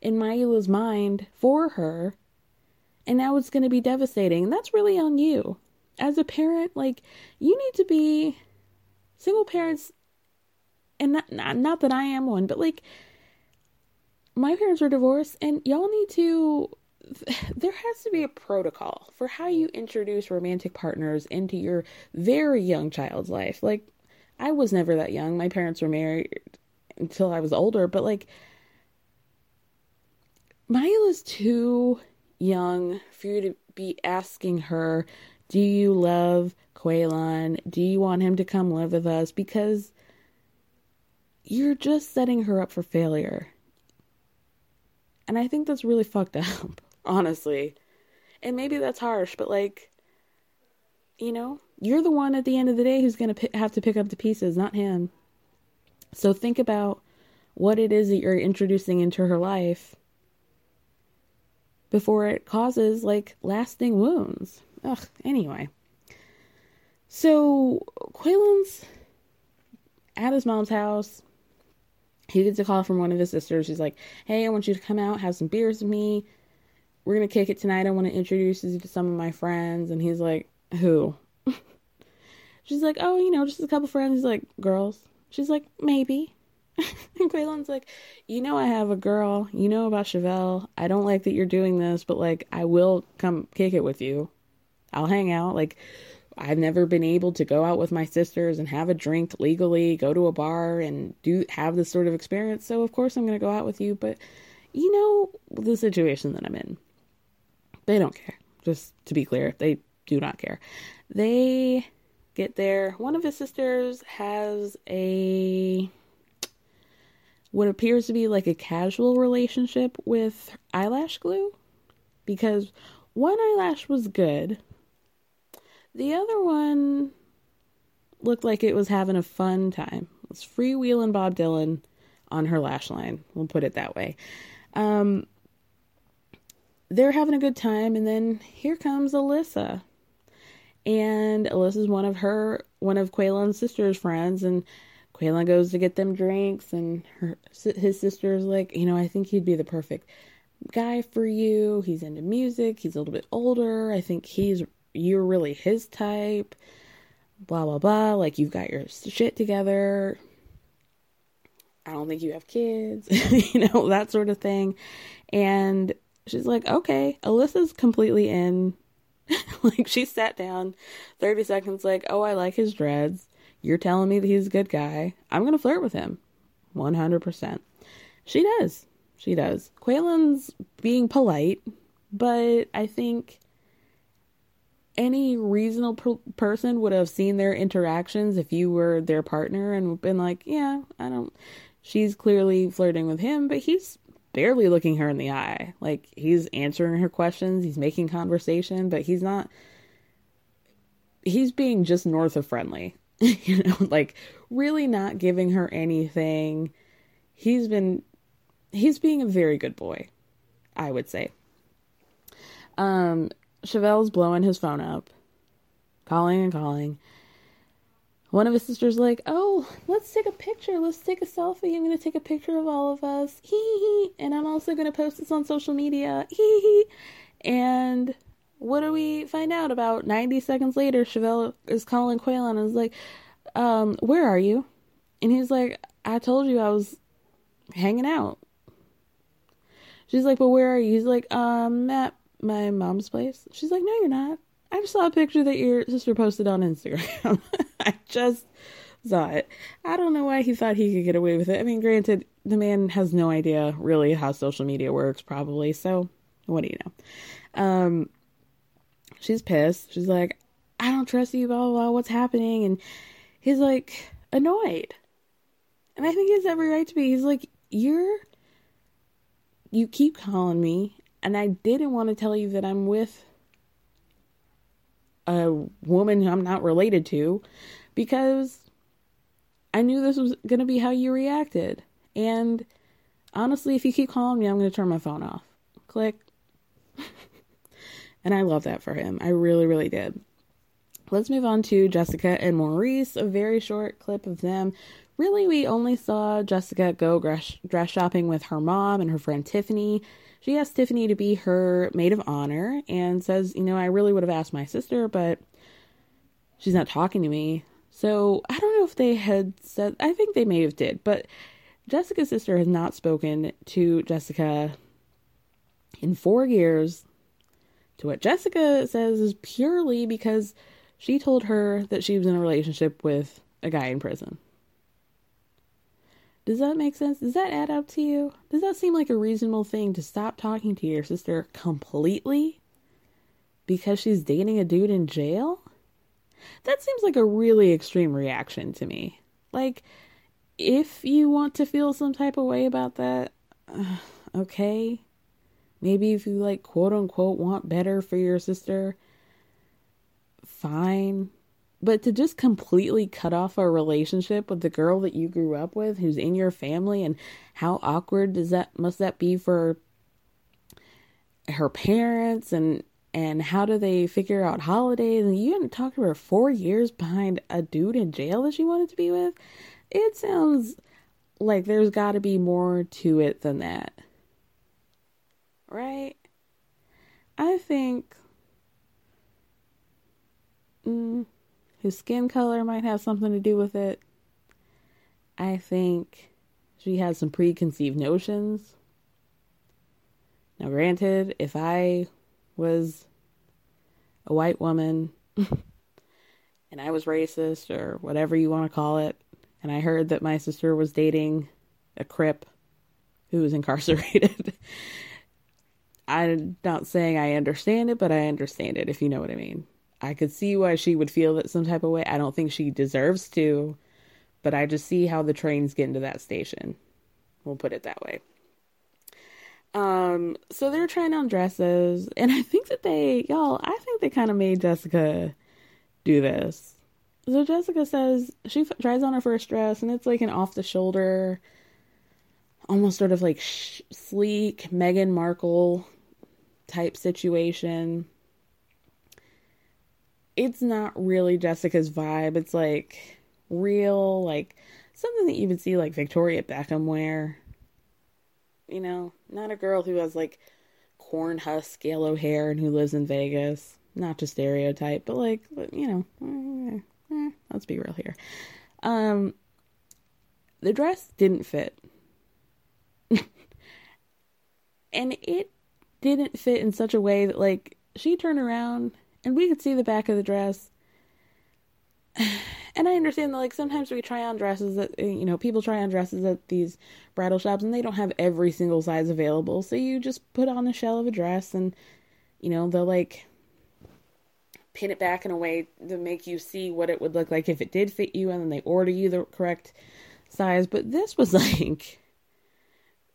C: in Maila's mind for her, and now it's going to be devastating. That's really on you. As a parent, like you need to be single parents and not, not not that I am one, but like my parents were divorced and y'all need to there has to be a protocol for how you introduce romantic partners into your very young child's life. Like I was never that young. My parents were married until I was older, but like Maya is too young for you to be asking her, "Do you love Quaylon? Do you want him to come live with us?" because you're just setting her up for failure. And I think that's really fucked up, honestly. And maybe that's harsh, but like, you know, you're the one at the end of the day who's going to p- have to pick up the pieces, not him. So think about what it is that you're introducing into her life before it causes like lasting wounds. Ugh, anyway. So Quaylon's at his mom's house he gets a call from one of his sisters. She's like, Hey, I want you to come out, have some beers with me. We're to kick it tonight. I want to introduce you to some of my friends. And he's like, Who? She's like, Oh, you know, just a couple friends. He's like, Girls. She's like, Maybe. and like, You know, I have a girl. You know about Chevelle. I don't like that you're doing this, but like, I will come kick it with you. I'll hang out. Like, I've never been able to go out with my sisters and have a drink legally, go to a bar and do have this sort of experience. So of course I'm going to go out with you, but you know the situation that I'm in. They don't care. Just to be clear, they do not care. They get there. One of his sisters has a what appears to be like a casual relationship with eyelash glue because one eyelash was good the other one looked like it was having a fun time. It was freewheeling Bob Dylan on her lash line. We'll put it that way. Um, they're having a good time, and then here comes Alyssa. And Alyssa's one of her, one of Quaylon's sister's friends, and Quaylon goes to get them drinks, and her his sister's like, you know, I think he'd be the perfect guy for you. He's into music. He's a little bit older. I think he's you're really his type, blah, blah, blah. Like, you've got your shit together. I don't think you have kids, you know, that sort of thing. And she's like, okay, Alyssa's completely in. like, she sat down 30 seconds, like, oh, I like his dreads. You're telling me that he's a good guy. I'm going to flirt with him. 100%. She does. She does. Quaylon's being polite, but I think any reasonable person would have seen their interactions if you were their partner and been like, yeah, I don't. She's clearly flirting with him, but he's barely looking her in the eye. Like he's answering her questions, he's making conversation, but he's not. He's being just north of friendly. you know, like really not giving her anything. He's been he's being a very good boy, I would say. Um Chevelle's blowing his phone up, calling and calling. One of his sisters like, "Oh, let's take a picture. Let's take a selfie. I'm going to take a picture of all of us. Hee. And I'm also going to post this on social media. Hee." And what do we find out about 90 seconds later? Chevelle is calling Quaylon and is like, um, where are you? And he's like, I told you I was hanging out. She's like, but where are you? He's like, um, at my mom's place. She's like, no, you're not. I just saw a picture that your sister posted on Instagram. I just saw it. I don't know why he thought he could get away with it. I mean, granted, the man has no idea really how social media works, probably. So, what do you know? Um, she's pissed. She's like, I don't trust you, blah, blah, blah. What's happening? And he's like, annoyed. And I think he has every right to be. He's like, You're. You keep calling me, and I didn't want to tell you that I'm with a woman I'm not related to because I knew this was going to be how you reacted. And honestly, if you keep calling me, I'm going to turn my phone off. Click. and I love that for him. I really, really did. Let's move on to Jessica and Maurice. A very short clip of them. Really, we only saw Jessica go dress, dress shopping with her mom and her friend Tiffany. She asked Tiffany to be her maid of honor and says, You know, I really would have asked my sister, but she's not talking to me. So I don't know if they had said, I think they may have did, but Jessica's sister has not spoken to Jessica in four years. To what Jessica says is purely because she told her that she was in a relationship with a guy in prison. Does that make sense? Does that add up to you? Does that seem like a reasonable thing to stop talking to your sister completely because she's dating a dude in jail? That seems like a really extreme reaction to me. Like, if you want to feel some type of way about that, okay. Maybe if you, like, quote unquote, want better for your sister, fine. But to just completely cut off a relationship with the girl that you grew up with who's in your family and how awkward does that must that be for her parents? And and how do they figure out holidays? And you haven't talked to her four years behind a dude in jail that she wanted to be with? It sounds like there's got to be more to it than that. Right? I think mm, his skin color might have something to do with it. I think she has some preconceived notions. Now, granted, if I was a white woman and I was racist or whatever you want to call it, and I heard that my sister was dating a Crip who was incarcerated, I'm not saying I understand it, but I understand it, if you know what I mean. I could see why she would feel that some type of way. I don't think she deserves to, but I just see how the trains get into that station. We'll put it that way. Um, so they're trying on dresses, and I think that they, y'all, I think they kind of made Jessica do this. So Jessica says she f- tries on her first dress, and it's like an off the shoulder, almost sort of like sh- sleek Meghan Markle type situation it's not really Jessica's vibe. It's like real, like something that you would see like Victoria Beckham wear. You know, not a girl who has like corn husk yellow hair and who lives in Vegas. Not to stereotype, but like you know, eh, eh, let's be real here. Um, the dress didn't fit, and it didn't fit in such a way that like she turned around and we could see the back of the dress. And I understand that, like, sometimes we try on dresses that, eh, you know, people try on dresses at these bridal shops and they don't have every single size available. So you just put on the shell of a dress and, you know, they'll, like, pin it back in a way to make you see what it would look like if it did fit you and then they order you the correct size. But this was, like,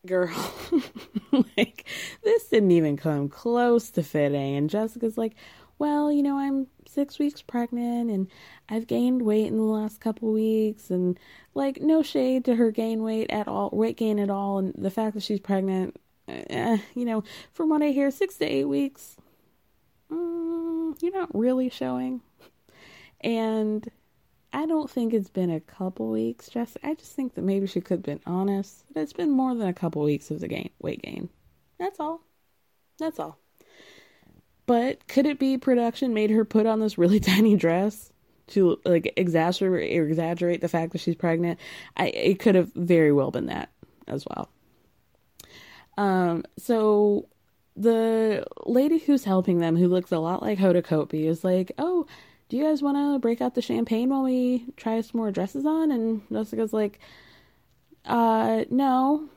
C: girl, like, this didn't even come close to fitting. And Jessica's like, well, you know, I'm six weeks pregnant and I've gained weight in the last couple weeks. And, like, no shade to her gain weight at all, weight gain at all. And the fact that she's pregnant, eh, you know, from what I hear, six to eight weeks, mm, you're not really showing. And I don't think it's been a couple weeks, Jessica. I just think that maybe she could have been honest. It's been more than a couple weeks of the gain, weight gain. That's all. That's all. But could it be production made her put on this really tiny dress to like exacerbate or exaggerate the fact that she's pregnant? I it could have very well been that as well. Um, so the lady who's helping them, who looks a lot like Hoda Kotb, is like, "Oh, do you guys want to break out the champagne while we try some more dresses on?" And Jessica's like, "Uh, no,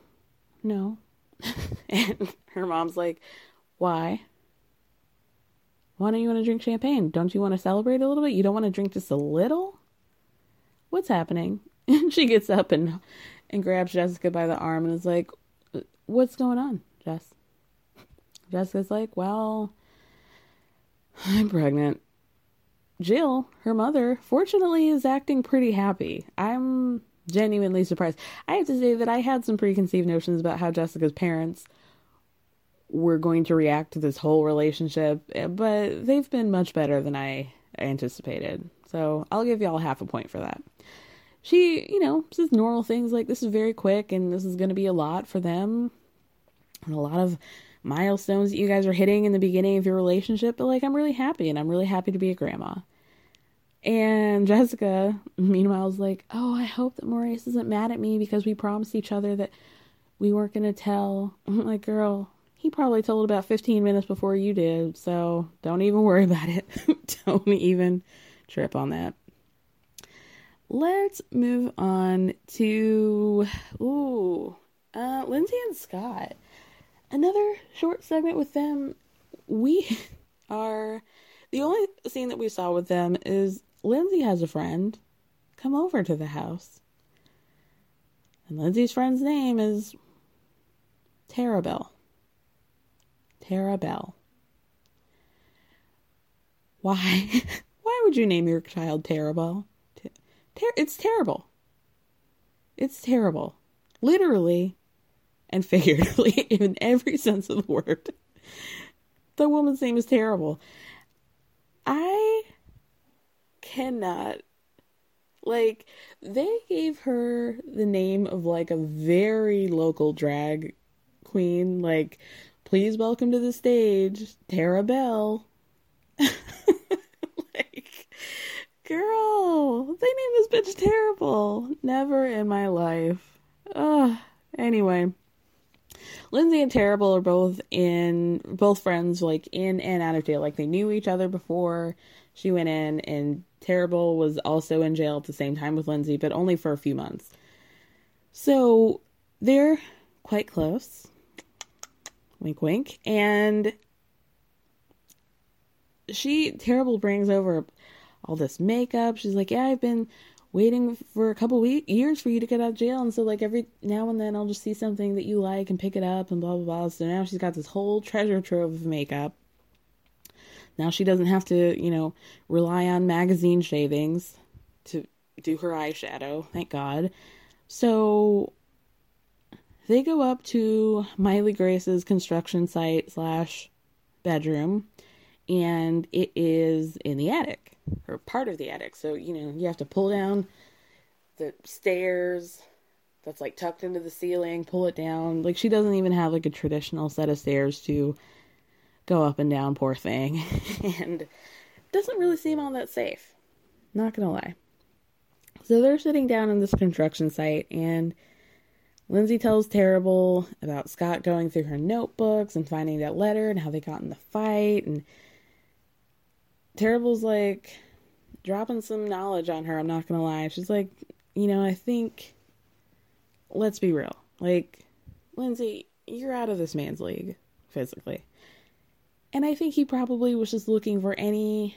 C: no." and her mom's like, "Why?" Why don't you want to drink champagne? Don't you want to celebrate a little bit? You don't want to drink just a little? What's happening? And she gets up and and grabs Jessica by the arm and is like, uh, "What's going on, Jess?" Jessica's like, "Well, I'm pregnant." Jill, her mother, fortunately is acting pretty happy. I'm genuinely surprised. I have to say that I had some preconceived notions about how Jessica's parents were going to react to this whole relationship, eh, but they've been much better than I anticipated. So I'll give y'all half a point for that. She, you know, says normal things like this is very quick and this is going to be a lot for them. And a lot of milestones that you guys are hitting in the beginning of your relationship, but like I'm really happy and I'm really happy to be a grandma. And Jessica, meanwhile, is like, Oh, I hope that Maurice isn't mad at me because we promised each other that we weren't going to tell. I'm like, Girl, he probably told about 15 minutes before you did, so don't even worry about it. don't even trip on that. Let's move on to ooh, uh, Lindsay and Scott. Another short segment with them. We are the only scene that we saw with them is Lindsay has a friend come over to the house. And Lindsay's friend's name is Tara Bell. Why? Why would you name your child Tara Bell? Ter- it's terrible. It's terrible. Literally and figuratively, in every sense of the word. The woman's name is terrible. I cannot. Like, they gave her the name of like a very local drag queen. Like, please welcome to the stage, Tara Bell. like, girl, they named this bitch terrible. Never in my life. Ugh. Anyway. Lindsay and Terrible are both in both friends like in and out of jail. Like they knew each other before she went in and Terrible was also in jail at the same time with Lindsay, but only for a few months. So they're quite close. Wink wink. And she Terrible brings over all this makeup. She's like, "Yeah, I've been waiting for a couple week years for you to get out of jail. And so like every now and then I'll just see something that you like and pick it up and blah blah blah. So now she's got this whole treasure trove of makeup. Now she doesn't have to you know rely on magazine shavings to do her eyeshadow. Thank god. So they go up to Miley Grace's construction site slash bedroom and it is in the attic or part of the attic. So, you know, you have to pull down the stairs that's like tucked into the ceiling, pull it down. Like she doesn't even have like a traditional set of stairs to go up and down, poor thing. and doesn't really seem all that safe. Not gonna lie. So they're sitting down on this construction site and Lindsay tells Terrible about Scott going through her notebooks and finding that letter and how they got in the fight and Terrible's like dropping some knowledge on her, I'm not gonna lie. She's like, you know, I think let's be real. Like, Lindsay, you're out of this man's league, physically. And I think he probably was just looking for any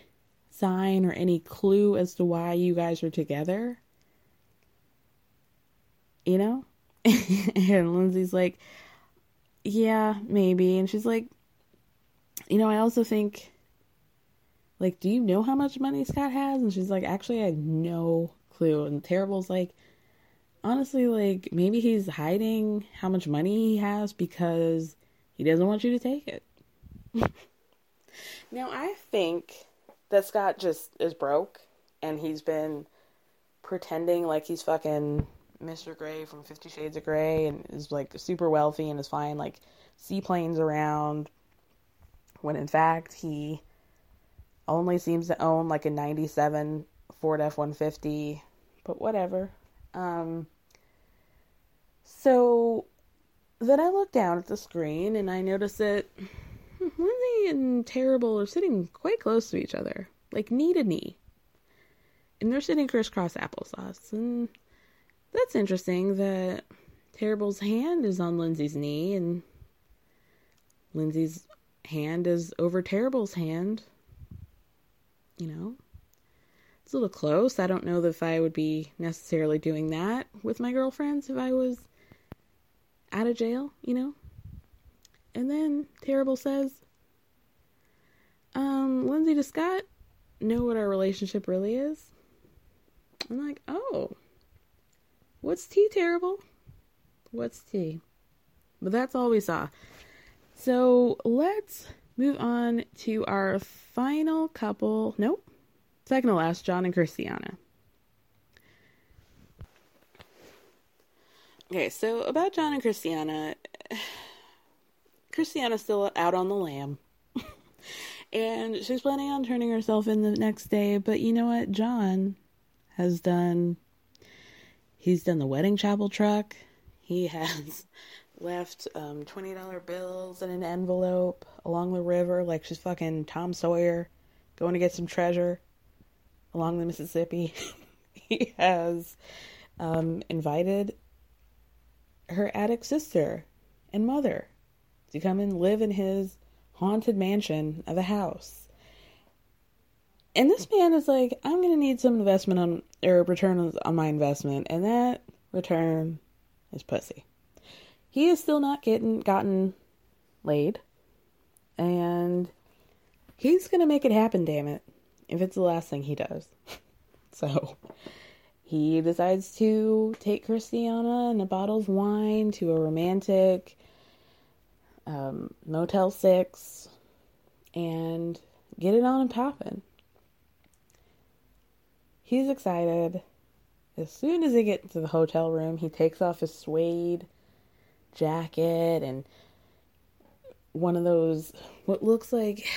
C: sign or any clue as to why you guys are together. You know? and Lindsay's like, yeah, maybe. And she's like, you know, I also think, like, do you know how much money Scott has? And she's like, actually, I have no clue. And Terrible's like, honestly, like, maybe he's hiding how much money he has because he doesn't want you to take it. now, I think that Scott just is broke and he's been pretending like he's fucking Mr. Grey from Fifty Shades of Grey and is like super wealthy and is flying like seaplanes around when in fact he only seems to own like a 97 Ford F 150, but whatever. Um, so then I look down at the screen and I notice that Lindsay and Terrible are sitting quite close to each other, like knee to knee. And they're sitting crisscross applesauce. And that's interesting that Terrible's hand is on Lindsay's knee and Lindsay's hand is over Terrible's hand. You know? It's a little close. I don't know if I would be necessarily doing that with my girlfriends if I was out of jail, you know? And then Terrible says, um, Lindsay to Scott know what our relationship really is? I'm like, oh, what's tea, Terrible? What's tea? But that's all we saw. So let's move on to our final couple. Nope. Second to last, John and Christiana. Okay, so about John and Christiana, Christiana's still out on the lam. and she's planning on turning herself in the next day, but you know what? John has done he's done the wedding chapel truck. He has left um, $20 bills in an envelope along the river like she's fucking Tom Sawyer going to get some treasure along the Mississippi. he has um, invited her attic sister and mother to come and live in his haunted mansion of a house. And this man is like, I'm to need some investment on, or return on my investment. And that return is pussy. He is still not getting, gotten laid. And he's to make it happen, damn it. If it's the last thing he does. so he decides to take Christiana and a bottle of wine to a romantic um, Motel 6 and get it on and popping. He's excited. As soon as they get to the hotel room, he takes off his suede jacket and one of those, what looks like.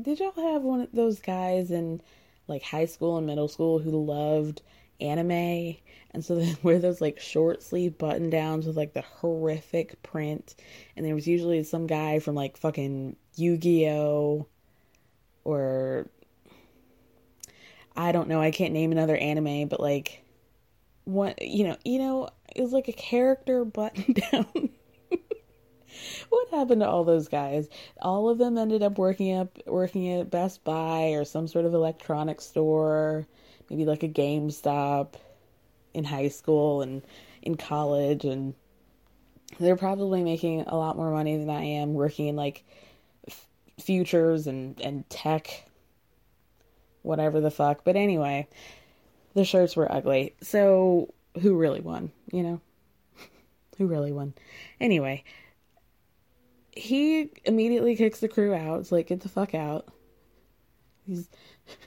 C: Did y'all have one of those guys in like high school and middle school who loved anime? And so they wear those like short sleeve button downs with like the horrific print. And there was usually some guy from like fucking Yu Gi Oh! or I don't know, I can't name another anime, but like what you know, you know, it was like a character button down. what happened to all those guys? All of them ended up working up working at Best Buy or some sort of electronics store, maybe like a GameStop in high school and in college and they're probably making a lot more money than I am working in like f- futures and and tech whatever the fuck. But anyway, the shirts were ugly. So who really won, you know? who really won? Anyway, he immediately kicks the crew out. It's like, get the fuck out. He's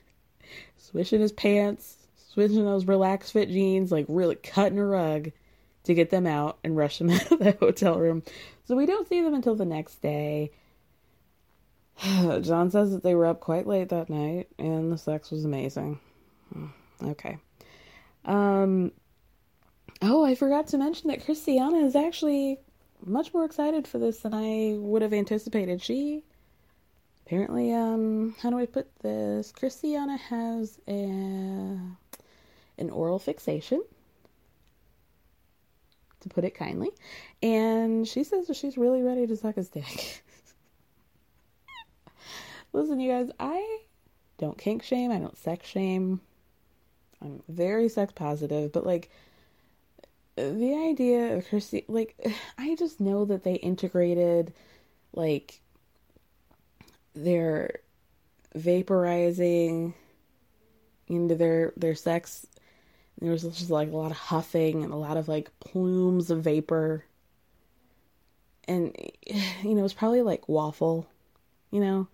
C: swishing his pants, switching those relaxed fit jeans, like really cutting a rug to get them out and rush them out of the hotel room. So we don't see them until the next day. John says that they were up quite late that night and the sex was amazing. Okay. Um Oh, I forgot to mention that Christiana is actually much more excited for this than I would have anticipated. She apparently um how do I put this? Christiana has a an oral fixation to put it kindly. And she says that she's really ready to suck his dick. Listen, you guys, I don't kink shame, I don't sex shame. I'm very sex positive, but like the idea of Christy, like, I just know that they integrated, like, their vaporizing into their their sex. There was just like a lot of huffing and a lot of like plumes of vapor. And you know, it's probably like waffle, you know.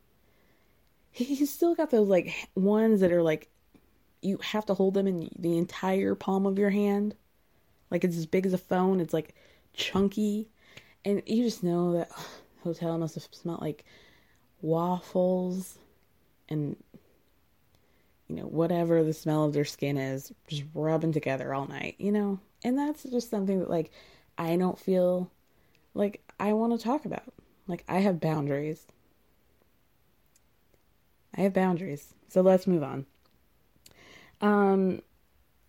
C: He, he's still got those like ones that are like you have to hold them in the entire palm of your hand. Like it's as big as a phone. It's like chunky. And you just know that ugh, hotel must have smelled like waffles and you know whatever the smell of their skin is just rubbing together all night you know and that's just something that like i don't feel like i want to talk about like i have boundaries i have boundaries so let's move on um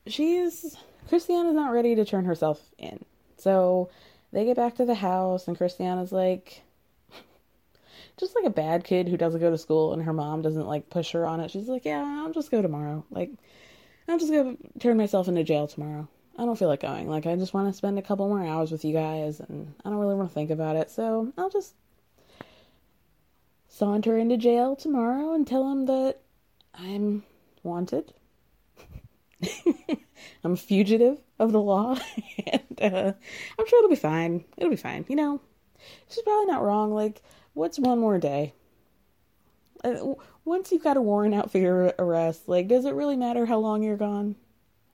C: she's christiana's not ready to turn herself in so they get back to the house and christiana's like just like a bad kid who doesn't go to school and her mom doesn't like push her on it. She's like, yeah, I'll just go tomorrow. Like, I'm just gonna turn myself into jail tomorrow. I don't feel like going. Like, I just want to spend a couple more hours with you guys, and I don't really want to think about it. So I'll just saunter into jail tomorrow and tell him that I'm wanted. I'm a fugitive of the law, and uh, I'm sure it'll be fine. It'll be fine. You know, she's probably not wrong. Like, what's one more day? Uh, once you've got a warrant out for your arrest, like, does it really matter how long you're gone?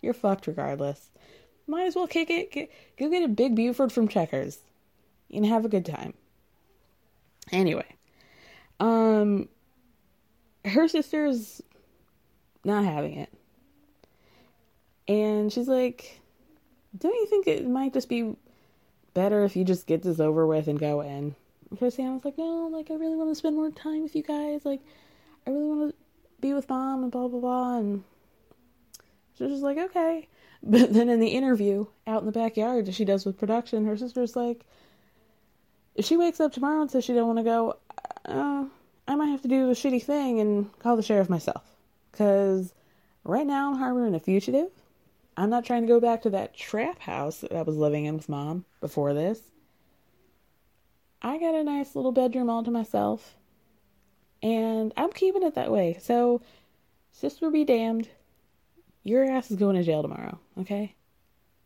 C: You're fucked regardless. Might as well kick it. Go get a big Buford from Checkers and have a good time. Anyway, um, her sister's not having it. And she's like, Don't you think it might just be better if you just get this over with and go in? Christiana was like, No, like, I really want to spend more time with you guys. Like, I really want to be with mom and blah, blah, blah. And she was just like, Okay. But then in the interview out in the backyard that she does with production, her sister's like, if she wakes up tomorrow and says she don't want to go, uh, I might have to do a shitty thing and call the sheriff myself. Because right now I'm harboring a fugitive. I'm not trying to go back to that trap house that I was living in with mom before this. I got a nice little bedroom all to myself. And I'm keeping it that way. So, sister be damned. Your ass is going to jail tomorrow, okay?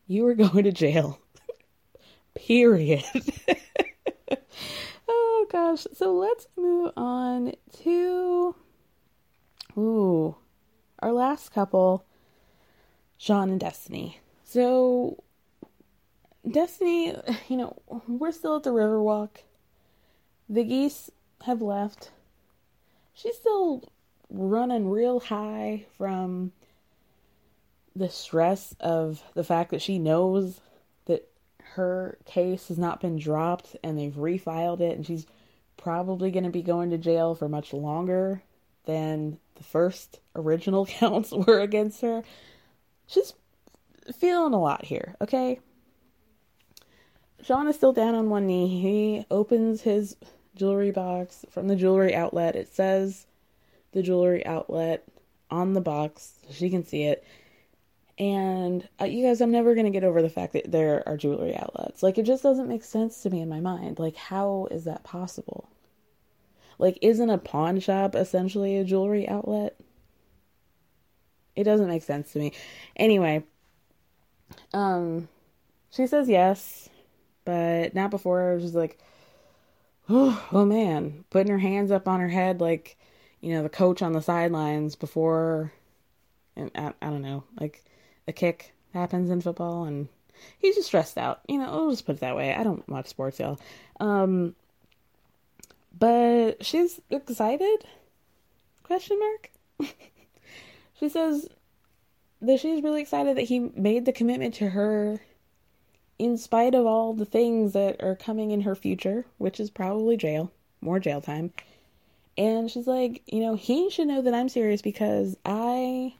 C: You are going to jail. Period. gosh. So let's move on to ooh, our last couple, Sean and Destiny. So Destiny, you know, we're still at the Riverwalk. The geese have left. She's still running real high from the stress of the fact that she knows that her case has not been dropped and they've refiled it and she's probably going to be going to jail for much longer than the first original counts were against her. She's feeling a lot here, okay? Sean is still down on one knee. He opens his jewelry box from the jewelry outlet. It says the jewelry outlet on the box she can see it. And uh, you guys, I'm never going to get over the fact that there are jewelry outlets. Like, it just doesn't make sense to me in my mind. Like, how is that possible? Like, isn't a pawn shop essentially a jewelry outlet? It doesn't make sense to me. Anyway, um, she says yes, but not before. She's like, oh, oh man, putting her hands up on her head like, you know, the coach on the sidelines before, and I, I don't know, like a kick happens in football and he's just stressed out. You know, I'll just put it that way. I don't watch sports, y'all. Um, but she's excited? Question mark. she says that she's really excited that he made the commitment to her in spite of all the things that are coming in her future, which is probably jail, more jail time. And she's like, you know, he should know that I'm serious because I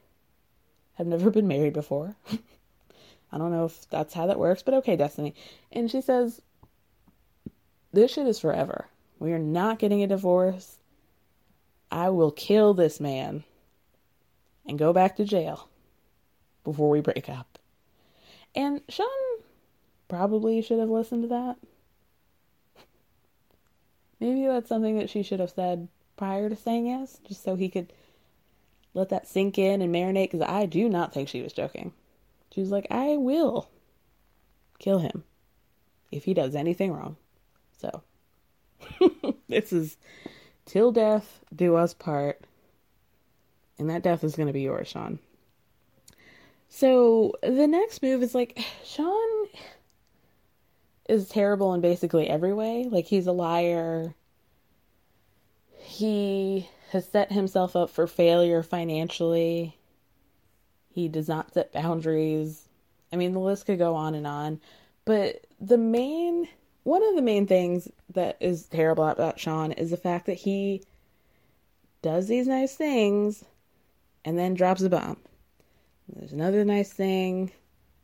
C: have never been married before. I don't know if that's how that works, but okay, Destiny. And she says, This shit is forever. We are not getting a divorce. I will kill this man and go back to jail before we break up. And Sean probably should have listened to that. Maybe that's something that she should have said prior to saying yes, just so he could let that sink in and marinate, because I do not think she was joking. She was like, I will kill him if he does anything wrong. So, this is till death do us part. And that death is going to be yours, Sean. So, the next move is like, Sean is terrible in basically every way. Like, he's a liar. He has set himself up for failure financially. He does not set boundaries. I mean, the list could go on and on. But the main, one of the main things that is terrible about Sean is the fact that he does these nice things and then drops a bomb. There's another nice thing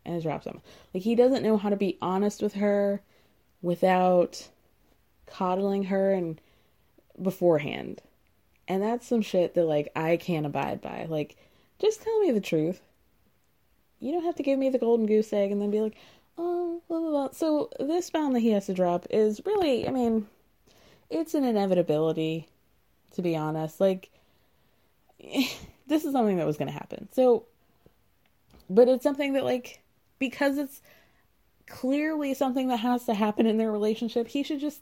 C: and drops them. Like he doesn't know how to be honest with her without coddling her and beforehand. And that's some shit that like I can't abide by. Like just tell me the truth. You don't have to give me the golden goose egg and then be like, oh, blah, blah, blah. So this bomb that he has to drop is really, I mean, it's an inevitability, to be honest. Like, this is something that was going to happen. So, but it's something that, like, because it's clearly something that has to happen in their relationship, he should just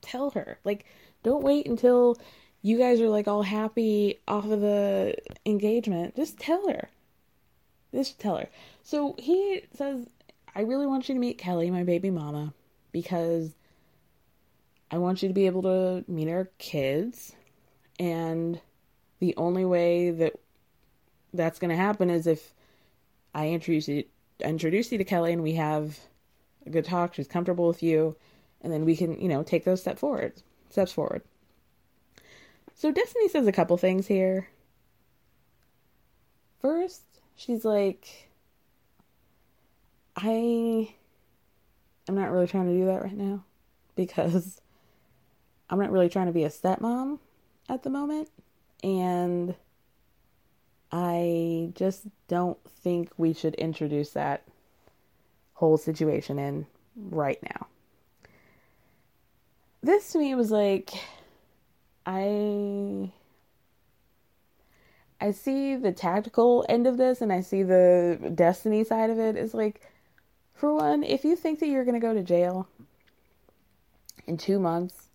C: tell her. Like, don't wait until you guys are like all happy off of the engagement. Just tell her. Just tell her. So he says, I really want you to meet Kelly, my baby mama, because I want you to be able to meet our kids. And the only way that that's going to happen is if I introduce you, introduce you to Kelly and we have a good talk. She's comfortable with you. And then we can, you know, take those steps forward, steps forward. So Destiny says a couple things here. First, she's like, I am not really trying to do that right now because I'm not really trying to be a stepmom at the moment. And I just don't think we should introduce that whole situation in right now. This to me was like, I I see the tactical end of this and I see the destiny side of it is like for one, if you think that you're going to go to jail in 2 months,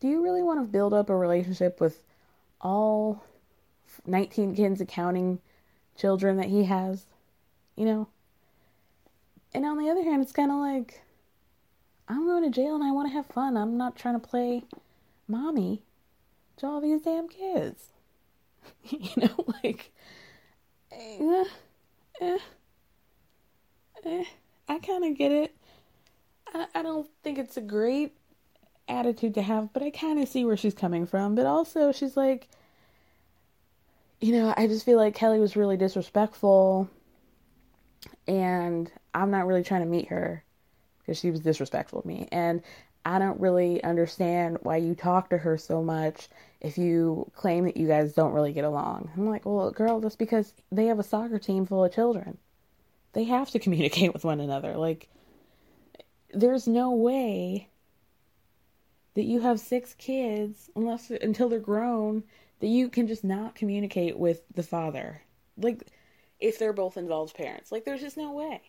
C: do you really want to build up a relationship with all 19 kids accounting children that he has? You know? And on the other hand, it's kind of like I'm going to jail and I want to have fun. I'm not trying to play mommy to all these damn kids. you know, like, eh, eh, eh, I kind of get it. I, I don't think it's a great attitude to have, but I kind of see where she's coming from. But also, she's like, you know, I just feel like Kelly was really disrespectful, and I'm not really trying to meet her because she was disrespectful to me. And I don't really understand why you talk to her so much if you claim that you guys don't really get along. I'm like, well, girl, that's because they have a soccer team full of children. They have to communicate with one another. Like, there's no way that you have six kids, unless until they're grown, that you can just not communicate with the father. Like, if they're both involved parents. Like, there's just no way.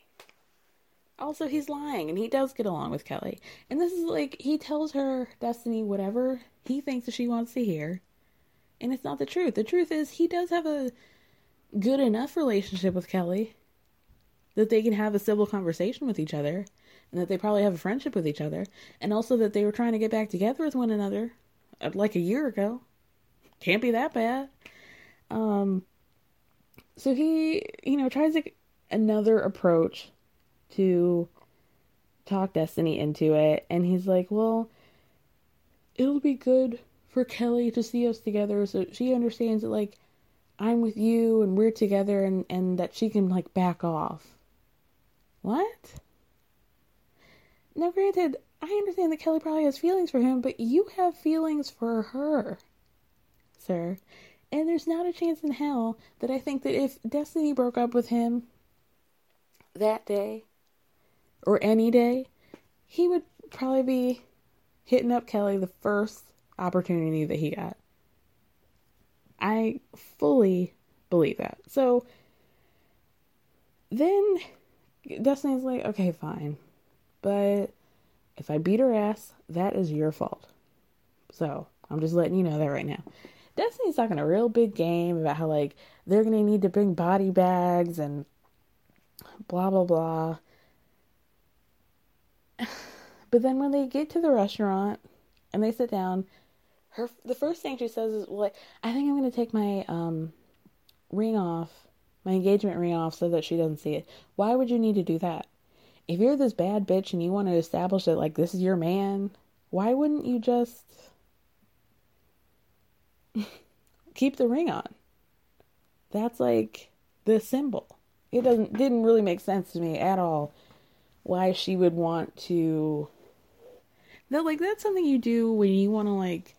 C: Also, he's lying, and he does get along with Kelly. And this is like, he tells her, Destiny, whatever he thinks that she wants to hear. And it's not the truth. The truth is, he does have a good enough relationship with Kelly that they can have a civil conversation with each other, and that they probably have a friendship with each other, and also that they were trying to get back together with one another uh, like a year ago. Can't be that bad. Um, so he, you know, tries another approach to talk Destiny into it. And he's like, well, it'll be good for Kelly to see us together so she understands that, like, I'm with you and we're together and, and that she can, like, back off. What? Now, granted, I understand that Kelly probably has feelings for him, but you have feelings for her, sir. And there's not a chance in hell that I think that if Destiny broke up with him that day, or any day, he would probably be hitting up Kelly the first opportunity that he got. I fully believe that. So then Destiny's like, okay, fine. But if I beat her ass, that is your fault. So I'm just letting you know that right now. Destiny's talking a real big game about how, like, they're going to need to bring body bags and blah, blah, blah. But then when they get to the restaurant and they sit down, her the first thing she says is, "Well, I think I'm going to take my um ring off, my engagement ring off so that she doesn't see it." Why would you need to do that? If you're this bad bitch and you want to establish that like this is your man, why wouldn't you just keep the ring on? That's like the symbol. It doesn't didn't really make sense to me at all why she would want to that like that's something you do when you want to like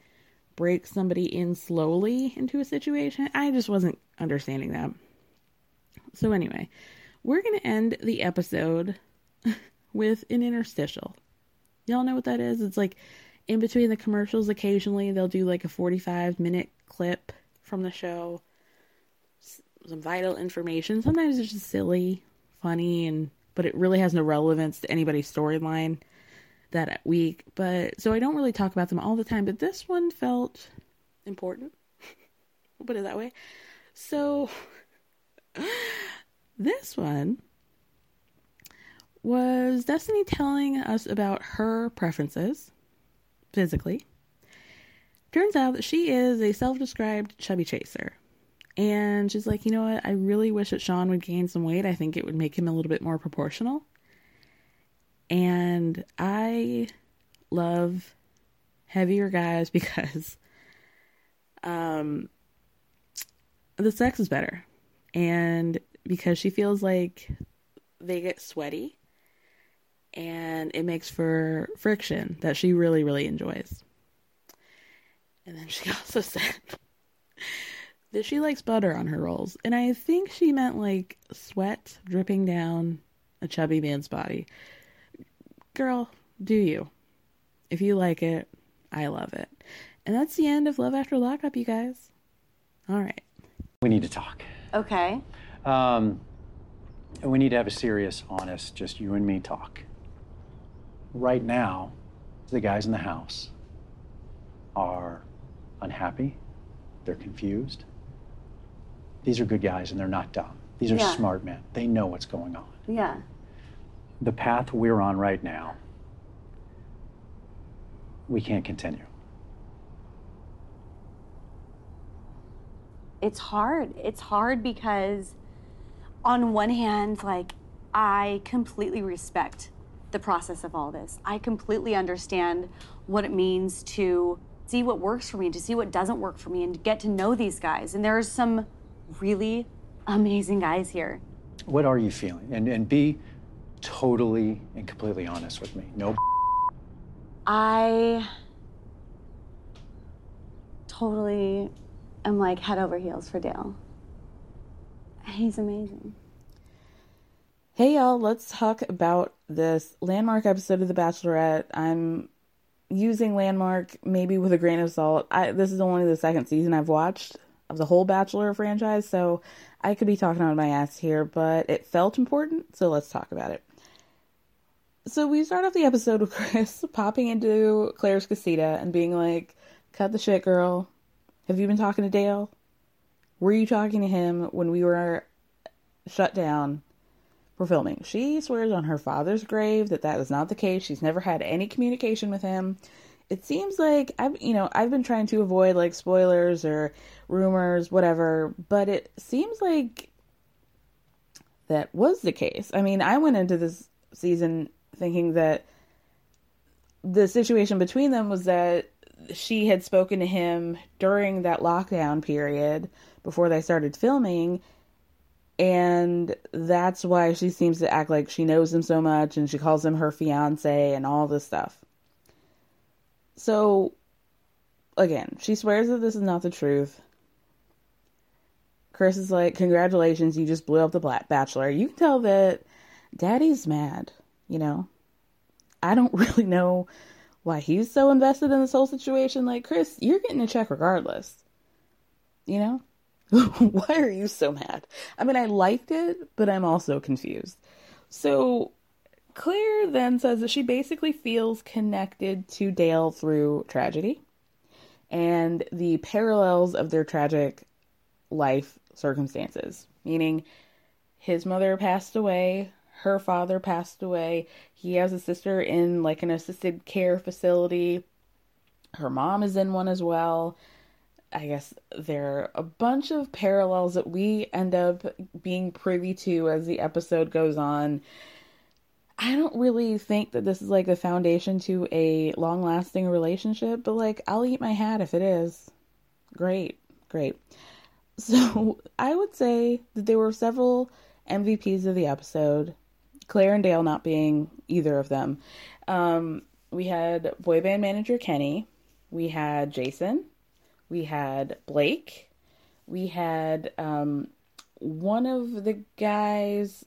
C: break somebody in slowly into a situation. I just wasn't understanding that. So anyway, we're going to end the episode with an interstitial. Y'all know what that is? It's like in between the commercials occasionally they'll do like a 45 minute clip from the show. Some vital information. Sometimes it's just silly, funny and but it really has no relevance to anybody's storyline that week. But so I don't really talk about them all the time, but this one felt important. we'll put it that way. So this one was Destiny telling us about her preferences physically. Turns out that she is a self described chubby chaser. And she's like, you know what? I really wish that Sean would gain some weight. I think it would make him a little bit more proportional. And I love heavier guys because um the sex is better. And because she feels like they get sweaty and it makes for friction that she really really enjoys. And then she also said that she likes butter on her rolls. And I think she meant like sweat dripping down a chubby man's body girl, do you. If you like it, I love it. And that's the end of Love After Lockup, you guys. All right.
H: We need to talk.
I: Okay.
H: Um, we need to have a serious, honest, just you and me talk. Right now, the guys in the house are unhappy, they're confused. These are good guys and they're not dumb. These are
I: Yeah.
H: smart men. They know what's going on.
I: Yeah.
H: The path we're on right now, we can't continue.
I: It's hard. It's hard because, on one hand, like, I completely respect the process of all this. I completely understand what it means to see what works for me, to see what doesn't work for me, and to get to know these guys. And there's some really amazing guys here.
H: What are you feeling? And, and be totally and completely honest with me. No
I: I totally am like head over heels for Dale. He's amazing.
C: Hey y'all, let's talk about this landmark episode of The Bachelorette. I'm using landmark maybe with a grain of salt. I this is only the second season I've watched of the whole Bachelor franchise, so I could be talking out of my ass here, but it felt important, so let's talk about it. So we start off the episode with Chris popping into Clare's casita and being like, "Cut the shit, girl. Have you been talking to Dale? Were you talking to him when we were shut down for filming?" She swears on her father's grave that that is not the case. She's never had any communication with him. It seems like I've, you know, I've been trying to avoid like spoilers or rumors, whatever, but it seems like that was the case. I mean, I went into this season thinking that the situation between them was that she had spoken to him during that lockdown period before they started filming and that's why she seems to act like she knows him so much and she calls him her fiance and all this stuff. So again, she swears that this is not the truth. Chris is like, "Congratulations, you just blew up the Black Bachelor." You can tell that Daddy's mad. you know? I don't really know why he's so invested in this whole situation. Like, Chris, you're getting a check regardless. You know? why are you so mad? I mean, I liked it, but I'm also confused. So, Clare then says that she basically feels connected to Dale through tragedy and the parallels of their tragic life circumstances, meaning his mother passed away, her father passed away, he has a sister in like an assisted care facility, her mom is in one as well. I guess there are a bunch of parallels that we end up being privy to as the episode goes on. I don't really think that this is like the foundation to a long lasting relationship, but like I'll eat my hat if it is. Great, great. So I would say that there were several MVPs of the episode, Clare and Dale not being either of them. Um, we had boy band manager Kenny, we had Jason, we had Blake, we had um, one of the guys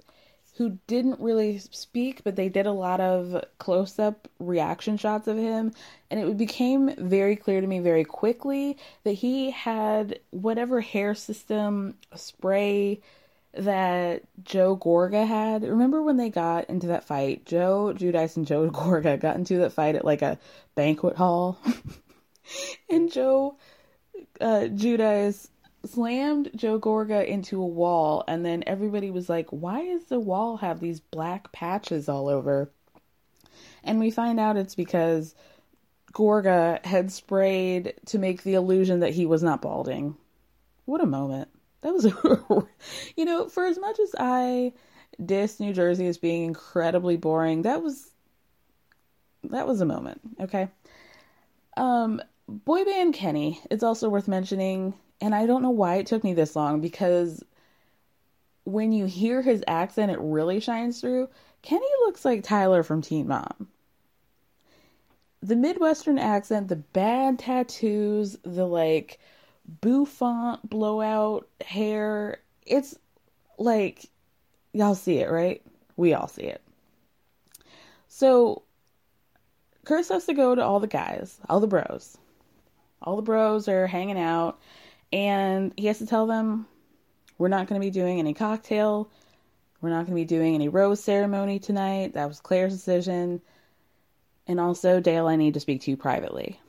C: who didn't really speak, but they did a lot of close up reaction shots of him. And it became very clear to me very quickly that he had whatever hair system spray that Joe Gorga had. Remember when they got into that fight? Joe Giudice and Joe Gorga got into that fight at like a banquet hall. and Joe uh, Giudice slammed Joe Gorga into a wall, and then everybody was like, Why does the wall have these black patches all over? And we find out it's because Gorga had sprayed to make the illusion that he was not balding. What a moment. That was, you know, for as much as I diss New Jersey as being incredibly boring, that was, that was a moment, okay? Um, boy band Kenny, it's also worth mentioning, and I don't know why it took me this long because when you hear his accent, it really shines through. Kenny looks like Tyler from Teen Mom. The Midwestern accent, the bad tattoos, the like bouffant blowout hair. It's like, y'all see it, right? We all see it. So, Chris has to go to all the guys, all the bros. All the bros are hanging out and he has to tell them we're not going to be doing any cocktail. We're not going to be doing any rose ceremony tonight. That was Clare's decision. And also, Dale, I need to speak to you privately.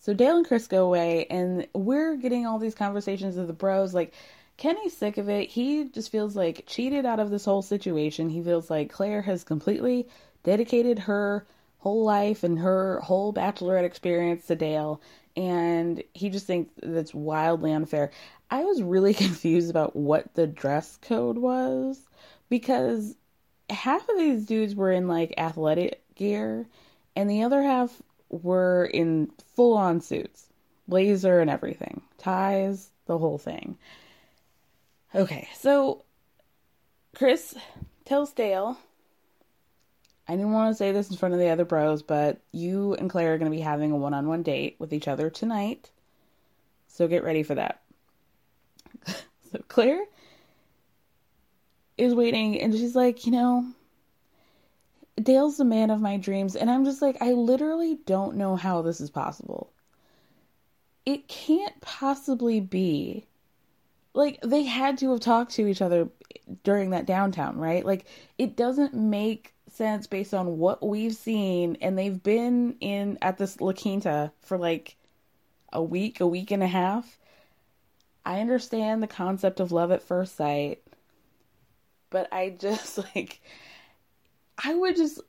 C: So Dale and Chris go away, and we're getting all these conversations of the bros. Like, Kenny's sick of it. He just feels like cheated out of this whole situation. He feels like Clare has completely dedicated her whole life and her whole bachelorette experience to Dale, and he just thinks that's wildly unfair. I was really confused about what the dress code was because half of these dudes were in like athletic gear and the other half were in full on suits, blazer and everything, ties, the whole thing. Okay, so Chris tells Dale I didn't want to say this in front of the other bros, but you and Clare are going to be having a one on one date with each other tonight. So get ready for that. so Clare is waiting and she's like, you know, Dale's the man of my dreams. And I'm just like, I literally don't know how this is possible. It can't possibly be. Like, they had to have talked to each other during that downtown, right? Like, it doesn't make sense based on what we've seen and they've been in at this La Quinta for like a week, a week and a half. I understand the concept of love at first sight, but I just like I would just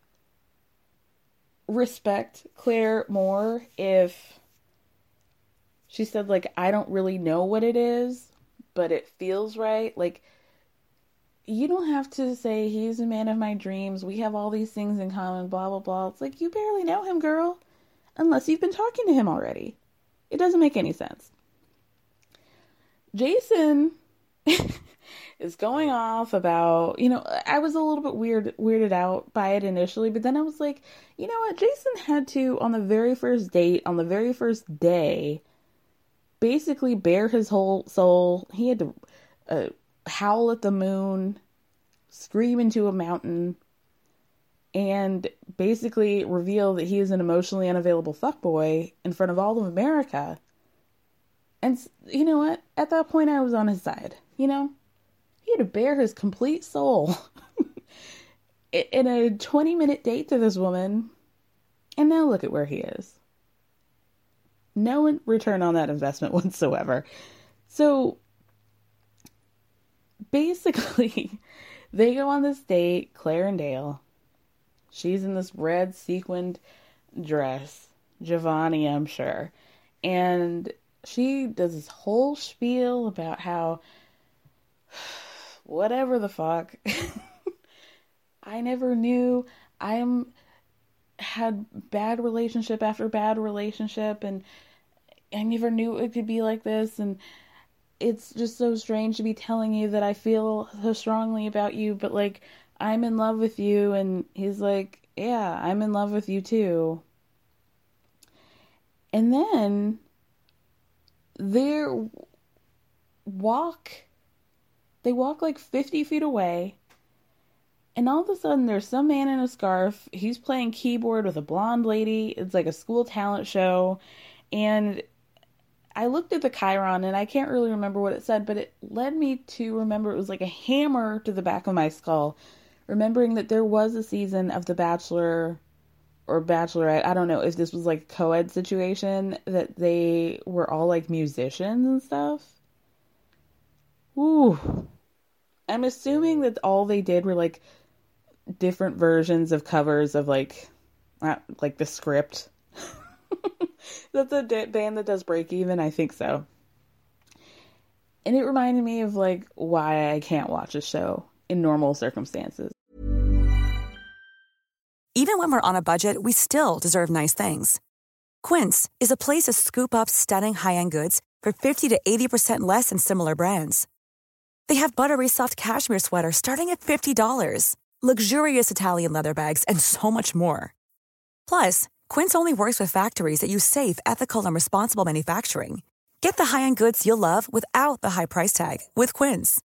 C: respect Clare more if she said like I don't really know what it is, but it feels right. Like you don't have to say he's a man of my dreams. We have all these things in common, blah, blah, blah. It's like you barely know him, girl, unless you've been talking to him already. It doesn't make any sense. Jason is going off about, you know, I was a little bit weird weirded out by it initially, but then I was like, you know what? Jason had to on the very first date, on the very first day, basically bare his whole soul. He had to uh, howl at the moon, scream into a mountain. and basically reveal that he is an emotionally unavailable fuckboy in front of all of America. And you know what? At that point, I was on his side. You know, he had to bare his complete soul in a 20 minute date to this woman. And now look at where he is. No return on that investment whatsoever. So basically, they go on this date, Clare and Dale. She's in this red sequined dress. Giovanni, I'm sure. And she does this whole spiel about how whatever the fuck. I never knew I'm had bad relationship after bad relationship and I never knew it could be like this and it's just so strange to be telling you that I feel so strongly about you but like I'm in love with you and he's like yeah I'm in love with you too and then they walk they walk like 50 feet away and all of a sudden, there's some man in a scarf. He's playing keyboard with a blonde lady. It's like a school talent show. And I looked at the chyron and I can't really remember what it said, but it led me to remember it was like a hammer to the back of my skull, remembering that there was a season of The Bachelor or Bachelorette. I don't know if this was like a co ed situation that they were all like musicians and stuff. Ooh. I'm assuming that all they did were like different versions of covers of like uh, like the script. That's a d- band that does break even, I think so. And it reminded me of like why I can't watch a show in normal circumstances.
J: Even when we're on a budget, we still deserve nice things. Quince is a place to scoop up stunning high-end goods for 50 to 80% less than similar brands. They have buttery soft cashmere sweaters starting at $50 luxurious Italian leather bags, and so much more. Plus, Quince only works with factories that use safe, ethical, and responsible manufacturing. Get the high-end goods you'll love without the high price tag with Quince.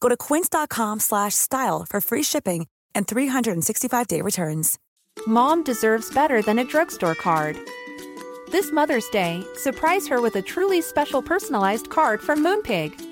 J: Go to quince.com/style for free shipping and 365-day returns.
K: Mom deserves better than a drugstore card. This Mother's Day, surprise her with a truly special personalized card from Moonpig.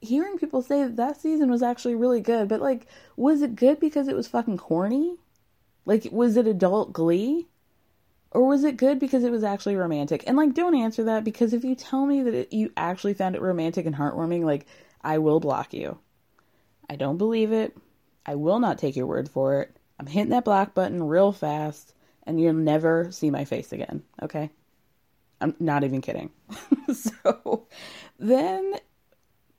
C: hearing people say that that season was actually really good, but like, was it good because it was fucking corny? Like, was it adult glee? Or was it good because it was actually romantic? And like, don't answer that because if you tell me that it, you actually found it romantic and heartwarming, like, I will block you. I don't believe it. I will not take your word for it. I'm hitting that block button real fast and you'll never see my face again, okay? I'm not even kidding. so then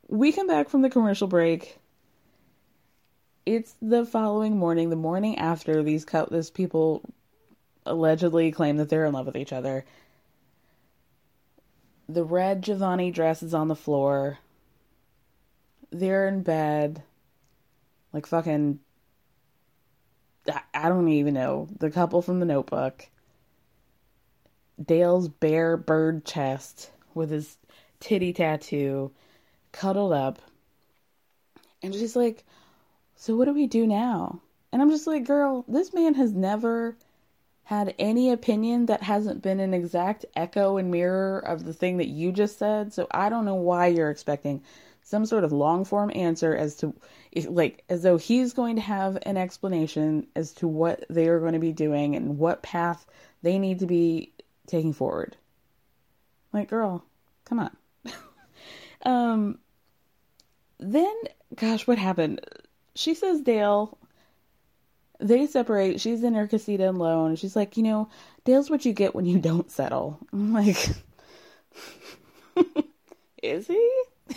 C: we come back from the commercial break. It's the following morning, the morning after these this people allegedly claim that they're in love with each other. The red Giovanni dress is on the floor. They're in bed. Like fucking I don't even know. The couple from the notebook. Dale's bare bird chest with his titty tattoo cuddled up. And she's like, So what do we do now? And I'm just like, Girl, this man has never had any opinion that hasn't been an exact echo and mirror of the thing that you just said. So I don't know why you're expecting some sort of long form answer as to if like as though he's going to have an explanation as to what they are going to be doing and what path they need to be taking forward. Like girl, come on. Um, then, gosh, what happened? She says Dale. They separate. She's in her casita alone. She's like, you know, Dale's what you get when you don't settle. I'm like, is he?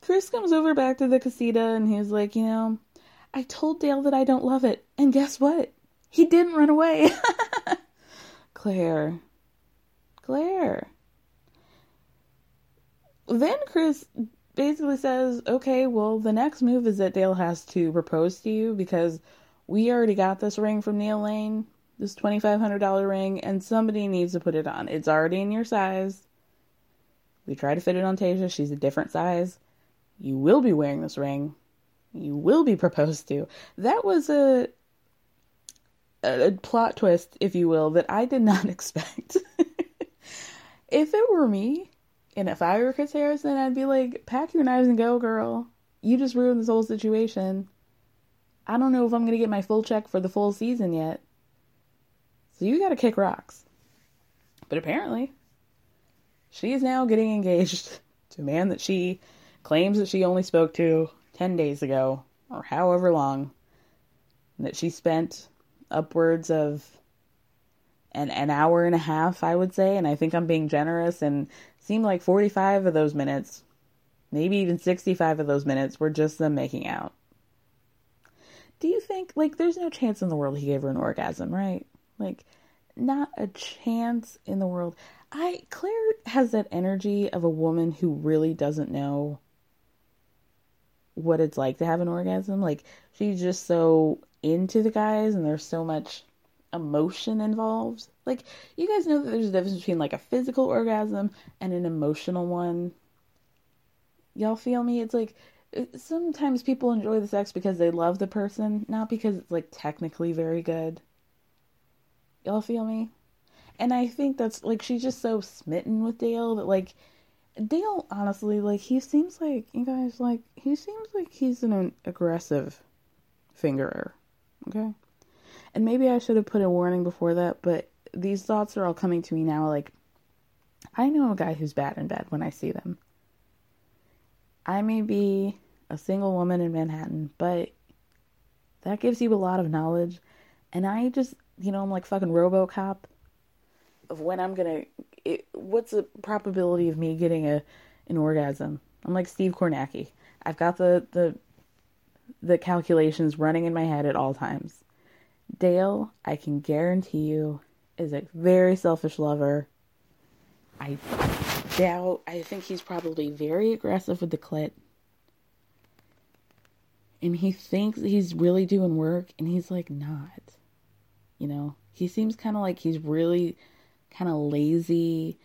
C: Chris comes over back to the casita and he's like, you know, I told Dale that I don't love it. And guess what? He didn't run away. Clare. Clare. Then Chris basically says, okay, well, the next move is that Dale has to propose to you because we already got this ring from Neil Lane, this $2,500 ring, and somebody needs to put it on. It's already in your size. We tried to fit it on Tayshia. She's a different size. You will be wearing this ring. You will be proposed to. That was a a, plot twist, if you will, that I did not expect. if it were me, and if I were Chris Harrison, I'd be like, pack your knives and go, girl. You just ruined this whole situation. I don't know if I'm going to get my full check for the full season yet. So you got to kick rocks. But apparently, she is now getting engaged to a man that she claims that she only spoke to 10 days ago, or however long, that she spent upwards of an, an hour and a half, I would say, and I think I'm being generous, and seemed like 45 of those minutes, maybe even 65 of those minutes, were just them making out. Do you think, like, there's no chance in the world he gave her an orgasm, right? Like, not a chance in the world. I, Clare has that energy of a woman who really doesn't know what it's like to have an orgasm. Like, she's just so into the guys and there's so much emotion involved. Like, you guys know that there's a difference between like a physical orgasm and an emotional one. Y'all feel me? It's like uh, sometimes people enjoy the sex because they love the person, not because it's like technically very good. Y'all feel me? And I think that's like she's just so smitten with Dale that like Dale honestly like he seems like you guys like he seems like he's an aggressive fingerer. Okay. And maybe I should have put a warning before that, but these thoughts are all coming to me now. Like, I know a guy who's bad in bed when I see them. I may be a single woman in Manhattan, but that gives you a lot of knowledge. And I just, you know, I'm like fucking Robocop of when I'm gonna. It, what's the probability of me getting a an orgasm? I'm like Steve Kornacki. I've got the the the calculations running in my head at all times. Dale, I can guarantee you, is a very selfish lover. I doubt, I think he's probably very aggressive with the clit. And he thinks he's really doing work, and he's like, not. You know, he seems kind of like he's really kind of lazy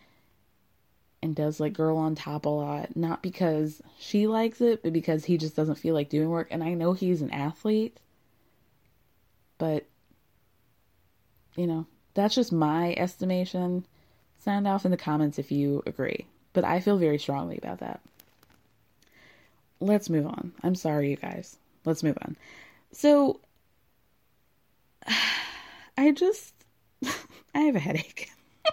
C: and does like girl on top a lot, not because she likes it, but because he just doesn't feel like doing work. And I know he's an athlete, but you know, that's just my estimation. Sound off in the comments if you agree, but I feel very strongly about that. Let's move on. I'm sorry, you guys. Let's move on. So, I just, I have a headache.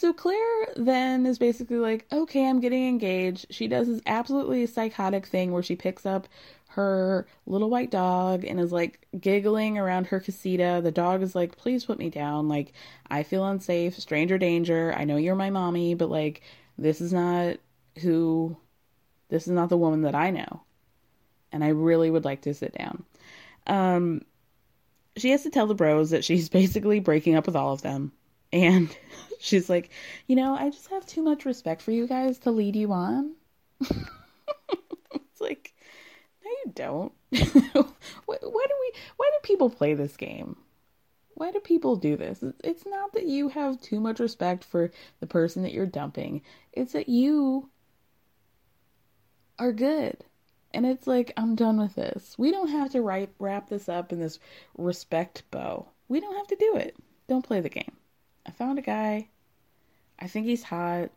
C: So Clare then is basically like, okay, I'm getting engaged. She does this absolutely psychotic thing where she picks up her little white dog and is like giggling around her casita. The dog is like, please put me down. Like, I feel unsafe, stranger danger. I know you're my mommy, but like, this is not who, this is not the woman that I know. And I really would like to sit down. Um, she has to tell the bros that she's basically breaking up with all of them and she's like, you know, I just have too much respect for you guys to lead you on. it's like, you don't. why, why do we? Why do people play this game? Why do people do this? It's not that you have too much respect for the person that you're dumping. It's that you are good. And it's like, I'm done with this. We don't have to write, wrap this up in this respect bow. We don't have to do it. Don't play the game. I found a guy. I think he's hot.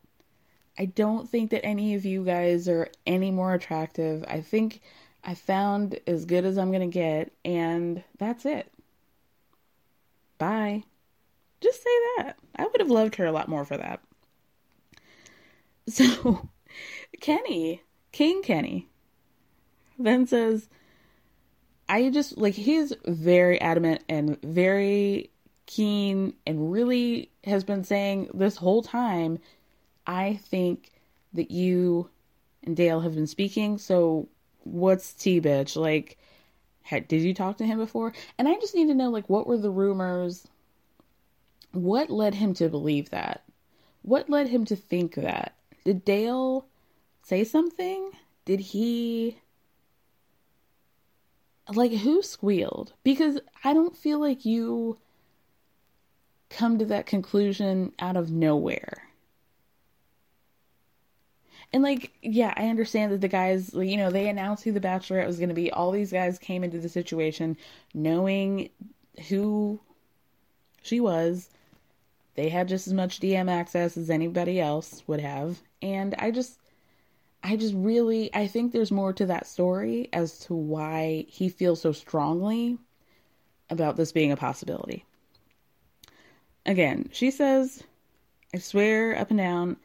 C: I don't think that any of you guys are any more attractive. I think I found as good as I'm going to get, and that's it. Bye. Just say that. I would have loved her a lot more for that. So, Kenny, King Kenny, then says, I just like he's very adamant and very keen and really has been saying this whole time, I think that you and Dale have been speaking. So what's T bitch? Like, Had, did you talk to him before? And I just need to know like what were the rumors? What led him to believe that? What led him to think that? Did Dale say something? Did he like who squealed? Because I don't feel like you come to that conclusion out of nowhere. And like, yeah, I understand that the guys, you know, they announced who the Bachelorette was going to be. All these guys came into the situation knowing who she was. They had just as much DM access as anybody else would have. And I just, I just really, I think there's more to that story as to why he feels so strongly about this being a possibility. Again, she says, I swear up and down,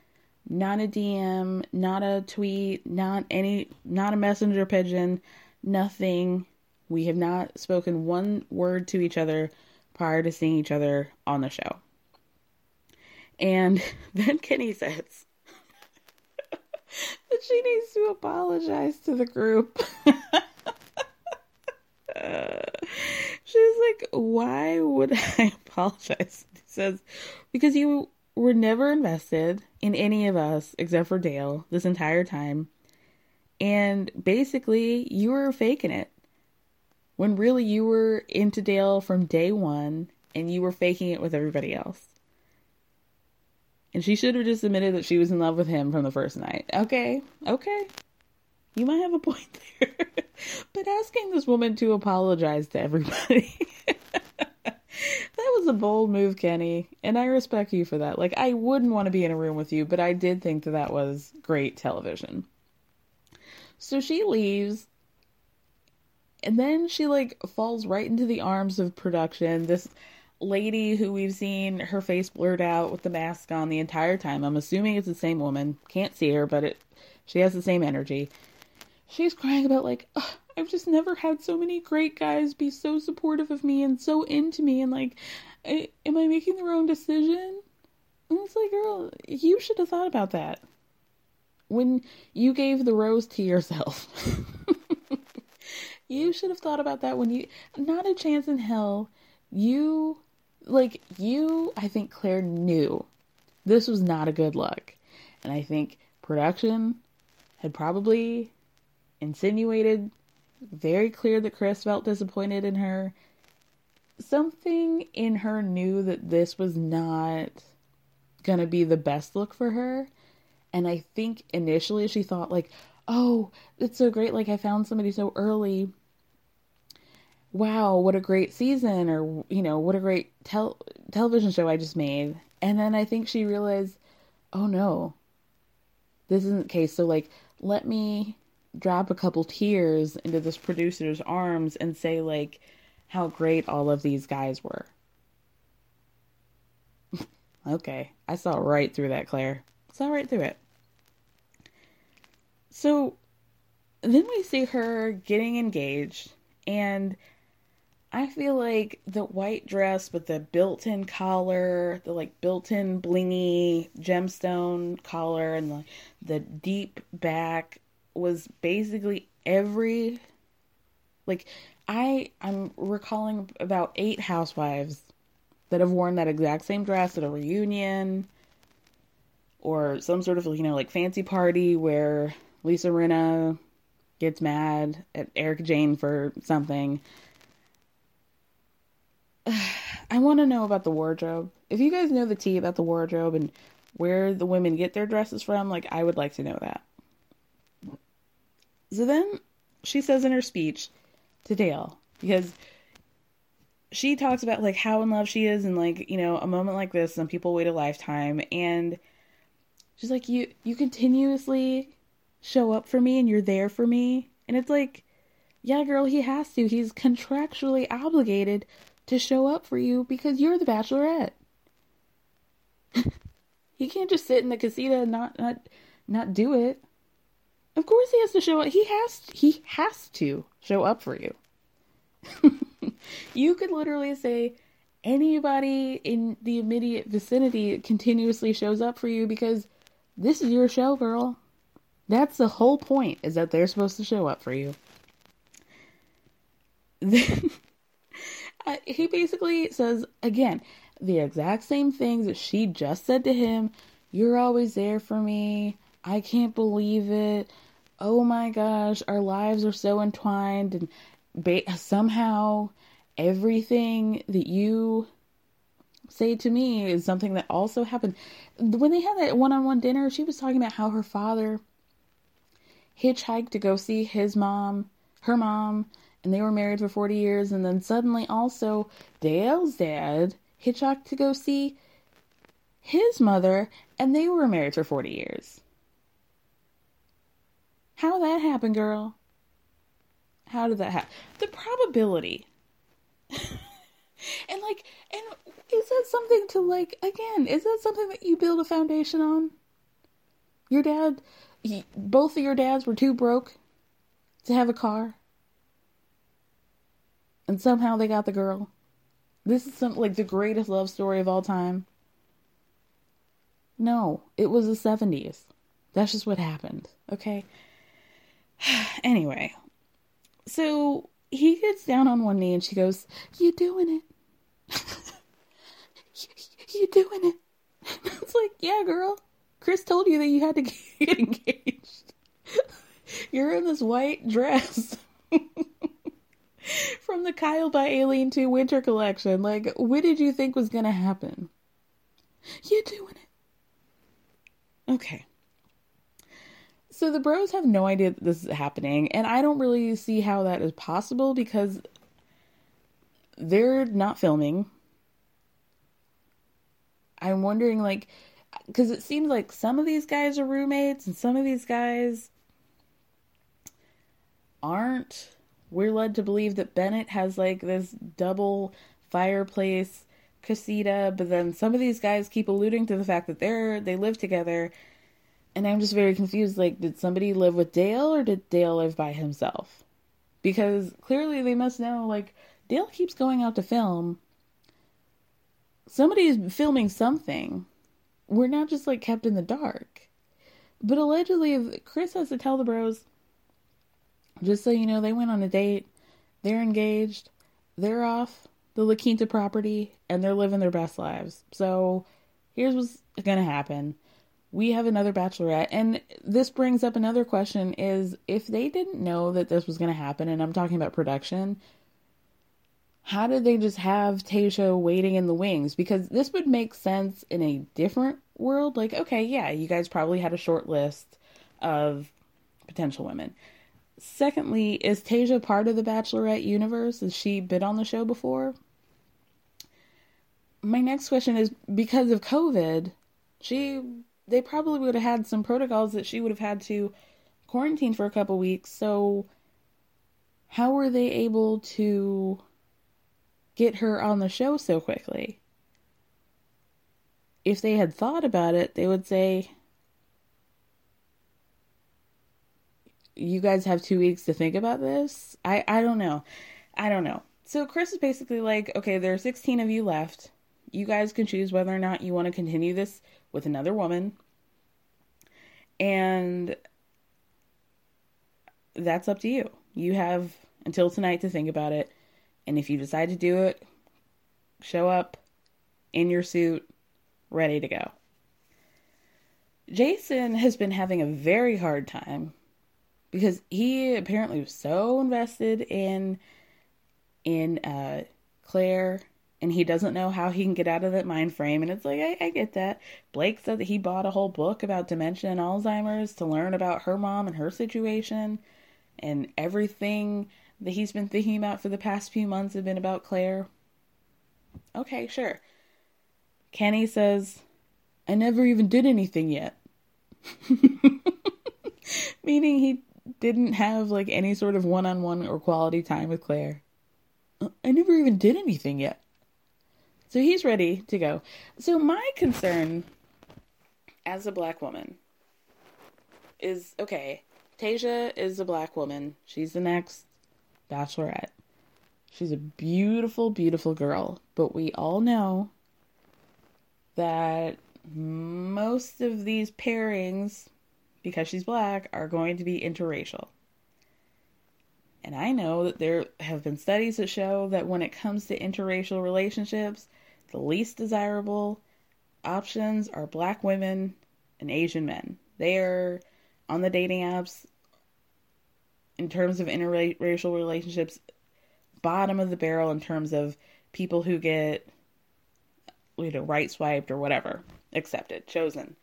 C: not a DM, not a tweet, not any, not a messenger pigeon, nothing. We have not spoken one word to each other prior to seeing each other on the show. And then Kenny says that she needs to apologize to the group. uh, she's like, Why would I apologize? He says, Because you were never invested in any of us except for Dale this entire time. And basically, you were faking it. When really you were into Dale from day one and you were faking it with everybody else. And she should have just admitted that she was in love with him from the first night. Okay, okay. You might have a point there. but asking this woman to apologize to everybody. that was a bold move, Kenny, and I respect you for that. Like, I wouldn't want to be in a room with you, but I did think that that was great television. So she leaves, and then she, like, falls right into the arms of production. This lady who we've seen her face blurred out with the mask on the entire time. I'm assuming it's the same woman. Can't see her, but it she has the same energy. She's crying about like, I've just never had so many great guys be so supportive of me and so into me and like I, am I making the wrong decision? And it's like, girl, you should have thought about that when you gave the rose to yourself. you should have thought about that when you not a chance in hell you like you I think Clare knew this was not a good look. And I think production had probably insinuated very clear that Chris felt disappointed in her. Something in her knew that this was not going to be the best look for her. And I think initially she thought, like, oh, it's so great. Like, I found somebody so early. Wow, what a great season, or, you know, what a great tel- television show I just made. And then I think she realized, oh no, this isn't the case. So, like, let me drop a couple tears into this producer's arms and say like how great all of these guys were. okay, I saw right through that, Clare. Saw right through it. So then we see her getting engaged, and I feel like the white dress with the built in collar, the like built in blingy gemstone collar, and the, the deep back was basically every like I I'm recalling about eight housewives that have worn that exact same dress at a reunion or some sort of you know like fancy party where Lisa Rinna gets mad at Erika Jayne for something. I want to know about the wardrobe. If you guys know the tea about the wardrobe and where the women get their dresses from, like I would like to know that. So then she says in her speech to Dale, because she talks about like how in love she is and like, you know, a moment like this, some people wait a lifetime and she's like, You you continuously show up for me and you're there for me. And it's like, yeah, girl, he has to. He's contractually obligated to show up for you because you're the bachelorette. he can't just sit in the casita and not not not do it. Of course he has to show up. He has he has to show up for you. you could literally say anybody in the immediate vicinity continuously shows up for you because this is your show, girl. That's the whole point is that they're supposed to show up for you. then he basically says again the exact same things that she just said to him. You're always there for me. I can't believe it. Oh my gosh, our lives are so entwined, and ba- somehow everything that you say to me is something that also happened. When they had that one on one dinner, she was talking about how her father hitchhiked to go see his mom, her mom, and they were married for 40 years. And then suddenly, also, Dale's dad hitchhiked to go see his mother, and they were married for 40 years. How that happened, girl? How did that happen? The probability. and like, and is that something to like, again, is that something that you build a foundation on? Your dad, he, both of your dads were too broke to have a car. And somehow they got the girl. This is some like the greatest love story of all time. No, it was the 70s. That's just what happened, okay? anyway, so he gets down on one knee and she goes, You doing it? you doing it? it's like, Yeah, girl. Chris told you that you had to get engaged. You're in this white dress from the Kyle by Alene Too winter collection. Like, what did you think was going to happen? You doing it? Okay. So the bros have no idea that this is happening, and I don't really see how that is possible because they're not filming. I'm wondering, like, because it seems like some of these guys are roommates and some of these guys aren't. We're led to believe that Bennett has like this double fireplace casita, but then some of these guys keep alluding to the fact that they're they live together, and I'm just very confused. Like, did somebody live with Dale or did Dale live by himself? Because clearly they must know. Like, Dale keeps going out to film. Somebody's filming something we're not just like kept in the dark. But allegedly, Chris has to tell the bros, just so you know, they went on a date, they're engaged, they're off the La Quinta property, and they're living their best lives. So here's what's gonna happen. We have another bachelorette, and this brings up another question is if they didn't know that this was gonna happen, and I'm talking about production, how did they just have Tayshia waiting in the wings? Because this would make sense in a different world. Like, okay, yeah, you guys probably had a short list of potential women. Secondly, is Tayshia part of the Bachelorette universe? Has she been on the show before? My next question is because of COVID, she they probably would have had some protocols that she would have had to quarantine for a couple weeks. So how were they able to get her on the show so quickly. If they had thought about it, they would say, You guys have two weeks to think about this? I, I don't know. I don't know. So Chris is basically like, Okay, there are 16 of you left. You guys can choose whether or not you want to continue this with another woman. And that's up to you. You have until tonight to think about it. And if you decide to do it, show up in your suit, ready to go. Jason has been having a very hard time because he apparently was so invested in in uh Clare and he doesn't know how he can get out of that mind frame and it's like I, I get that blake said that he bought a whole book about dementia and alzheimer's to learn about her mom and her situation and everything that he's been thinking about for the past few months have been about Clare? Okay, sure. Kenny says, I never even did anything yet. Meaning he didn't have like any sort of one on one or quality time with Clare. Uh, I never even did anything yet. So he's ready to go. So my concern as a black woman is okay, Tayshia is a black woman. She's the next Bachelorette. She's a beautiful, beautiful girl, but we all know that most of these pairings, because she's black, are going to be interracial. And I know that there have been studies that show that when it comes to interracial relationships, the least desirable options are black women and Asian men. They are on the dating apps in terms of interracial relationships, bottom of the barrel in terms of people who get you know right swiped or whatever accepted chosen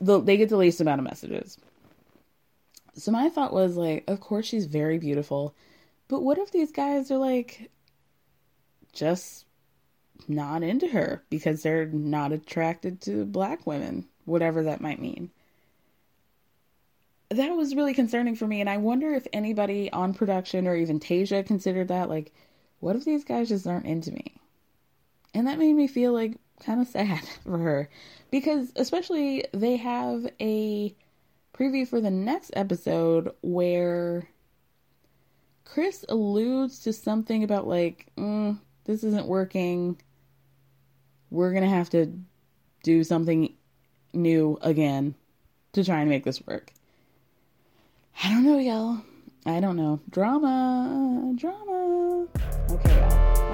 C: the, they get the least amount of messages so my thought was like of course she's very beautiful but what if these guys are like just not into her because they're not attracted to black women whatever that might mean that was really concerning for me and i wonder if anybody on production or even Tayshia considered that like what if these guys just aren't into me and that made me feel like kind of sad for her because especially they have a preview for the next episode where Chris alludes to something about like mm, this isn't working. We're going to have to do something new again to try and make this work. I don't know, y'all. I don't know. Drama, drama. Okay, y'all.